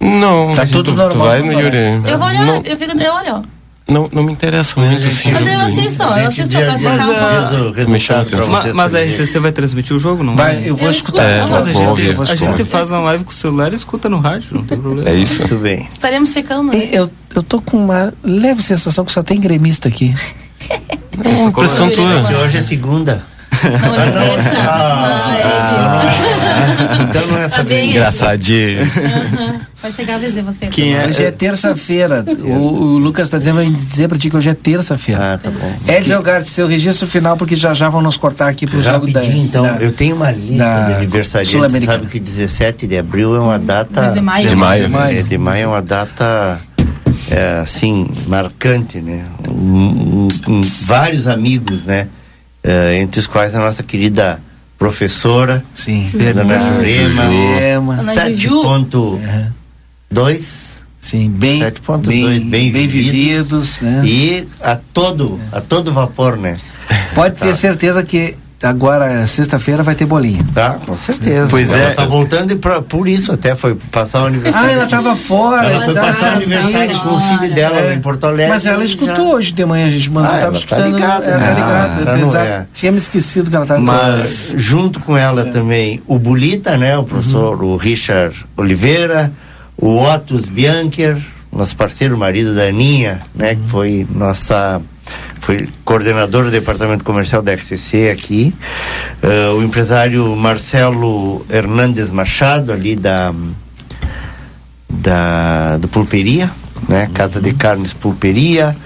Não, Tá tudo tu, normal. tu vai, né? Yuri? Eu vou olhar, Não, eu fico, eu olho. Não, não me interessa muito assim. Mas eu assisto, eu assisto a atenção. Ma- Mas, a RCC vai transmitir o jogo, não Vai, eu vou Eu escutar. É, Mas a vou gente, ouvir. a gente faz uma live com o celular e escuta no rádio, não tem problema. É isso? Muito bem. Estaremos secando, né? Eu, eu tô com uma leve sensação que só tem gremista aqui. Não, impressão tua. hoje é segunda. Não, é terça. Ah, então não é essa bem. Engraçadinho. Vai chegar a vez de você. Hoje é terça-feira. O, o Lucas está dizendo vai dizer pra ti que hoje é terça-feira. Ah, tá bom. Edson Elgarte, seu registro final, porque já já vão nos cortar aqui pro jogo da. Então, da- eu tenho uma lista de aniversariantes. Sabe que 17 de abril é uma data. De maio. De maio. É, de maio é uma data. é, assim, marcante, né? Um- um- um- vários amigos, né? É, entre os quais a nossa querida professora, Sim. Dona Jurema, Jurema. Ana 7.2. Sim, bem, 7.2, bem, bem, bem vividos, vividos, né? E a todo, a todo vapor, né? Pode ter certeza que agora, sexta-feira, vai ter bolinho. Tá, com certeza. Pois ela é. tá voltando e pra, por isso até foi passar o aniversário. Ah, ela estava fora, Ela foi passar o aniversário com o filho dela É. lá em Porto Alegre. Mas ela escutou já- hoje de manhã, a gente mandou, Ah, tava ela tá escutando. ligada, ela né? tá ligada, Ah, tá no- exato. é. Tinha me esquecido que ela estava Mas junto com ela também o Bulita, né? O professor o Richard Oliveira, o Otus Biancher, nosso parceiro, marido da Aninha, né? Que foi nossa foi coordenador do departamento comercial da RCC aqui, Ah, o empresário Marcelo Hernandes Machado ali da da do Pulperia, né? Casa de Carnes Pulperia,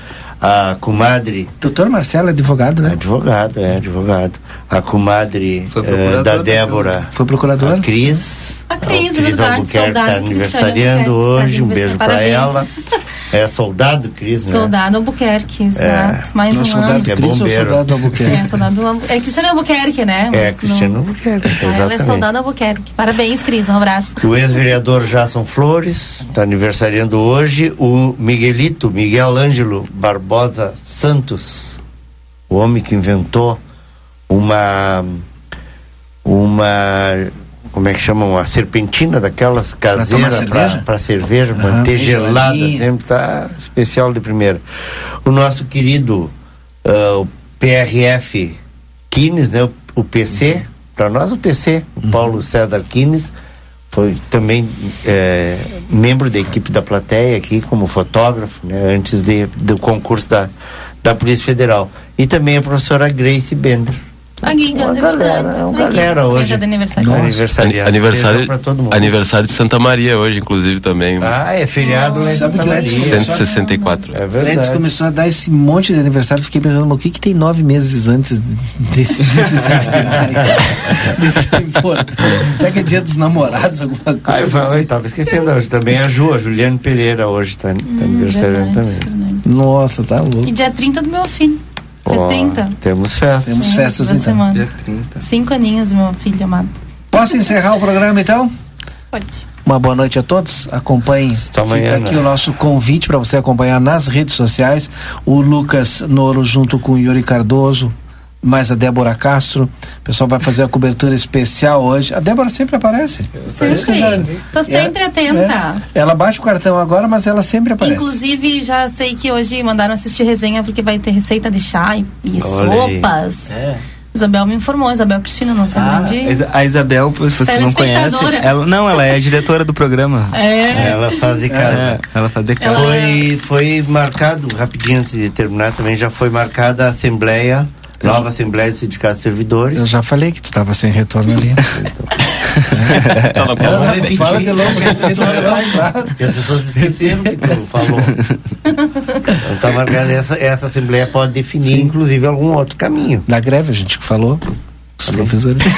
a comadre Doutor Marcelo é advogado, né? Advogado, é advogado. A comadre procurador da da Débora, Foi procurador? a Cris. A Cris, a verdade, Albuquerque tá Cristiane aniversariando Albuquerque, hoje, um está beijo aniversariando. ela. É soldado Cris, né? Soldado Albuquerque, exato. Mais Não, um soldado ano. que é Cris ou bombeiro. soldado Albuquerque? É, soldado Albu- É Cristiano Albuquerque, né? É, Mas Cristiano não- Albuquerque, Ah, ela é soldado Albuquerque. Parabéns, Cris. Um abraço. O ex-vereador Jason Flores está aniversariando hoje. O Miguelito, Miguel Ângelo Barbosa Santos, o homem que inventou uma. Uma. Como é que chama? Uma serpentina daquelas caseiras cerveja? para cerveja, Aham, manter gelada, sempre tá especial de primeira. O nosso querido ah, o PRF Kines, né? O, o PC, para nós o PC, o Paulo César Kines, foi também eh, membro da equipe da plateia aqui como fotógrafo, né? Antes de, do concurso da, da Polícia Federal. E também a professora Grace Bender, A Giga, Uma é galera, verdade. é uma galera hoje. Giga de aniversário. Nossa. Aniversário, Beijo pra todo mundo. aniversário de Santa Maria hoje, inclusive, também. Ah, é feriado lá em Sabe Santa que Maria. 164. É Antes verdade. começou a dar esse monte de aniversário, fiquei pensando, mas o que que tem nove meses antes desse, desse 6 de maio? De tão importante. Será que é dia dos namorados, alguma coisa? Ah, eu falei, eu tava esquecendo hoje. Também a Ju, a Juliane Pereira hoje tá, tá aniversariando também. Nossa, tá louco. E dia 30 do meu filho. Dia Ó, 30. Temos festa. Temos Sim, festas toda então. semana. Cinco aninhos, meu filho amado. Posso encerrar o programa então? Pode. Uma boa noite a todos. Acompanhem. amanhã, Fica aqui né? o nosso convite para você acompanhar nas redes sociais. O Lucas Noro junto com o Yuri Cardoso, mais a Débora Castro. O pessoal vai fazer a cobertura especial hoje. A Débora sempre aparece. Sempre. Tô sempre atenta. é. Ela bate o cartão agora, mas ela sempre aparece. Inclusive, já sei que hoje mandaram assistir resenha porque vai ter receita de chá e, e sopas. É. Isabel me informou, Isabel Cristina, nossa Ah, grande. a Isa- a Isabel, se você não conhece, ela, não, ela é a diretora do programa. É. Ela faz de casa. É, ela faz de casa. Foi, foi marcado, rapidinho antes de terminar também, já foi marcada a Assembleia, nova Assembleia de Sindicatos de Servidores. Eu já falei que tu estava sem retorno ali. Então, não, Ela vamos repetir, fala de novo, porque as pessoas- porque as pessoas esqueceram que tu falou. Então tá marcada essa, essa Assembleia pode definir, inclusive, algum outro caminho. Na greve a gente que falou. Os professores.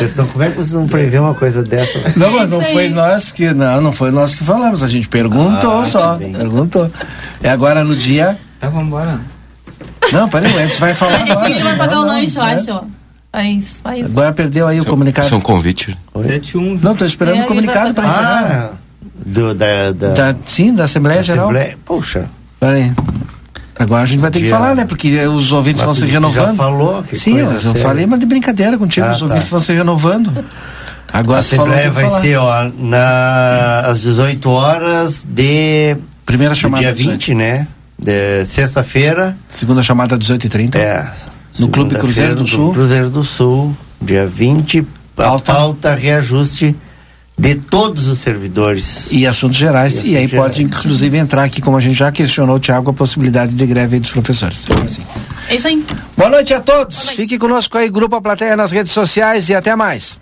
Estão, como é que vocês vão prever uma coisa dessa? Não, mas não foi nós que não, não foi nós que falamos. A gente perguntou Ah, só, tá perguntou. É agora no dia. Tá, vambora. Não, peraí, gente vai falar agora. Ele vai pagar Não, o não, lanche, eu né? acho. É isso, é isso. Agora perdeu aí o comunicado. Isso é um convite. 7-1. Não, tô esperando É, o comunicado para encerrar. Ah, do, da, da, Da, sim, da Assembleia Geral. Assembleia. Poxa. Peraí. Agora a gente vai ter que falar, né? Porque os ouvintes Mas vão se renovando. já falou, que Sim, eu séria. falei, mas de brincadeira contigo, Ah, os tá. ouvintes vão se renovando. Agora a Assembleia vai falar. ser, ó, na, às 18 horas de. Primeira chamada Dia 18. 20, né? De sexta-feira. Segunda chamada 18h30. É. No Clube Cruzeiro do Sul. Cruzeiro do Sul, dia 20. A pauta reajuste de todos os servidores. E assuntos gerais. E E, aí assuntos pode, gerais. inclusive, entrar aqui, como a gente já questionou, Tiago, a possibilidade de greve aí dos professores. Assim. É isso aí. Boa noite a todos. Fique conosco aí, Grupo A Plateia nas redes sociais e até mais.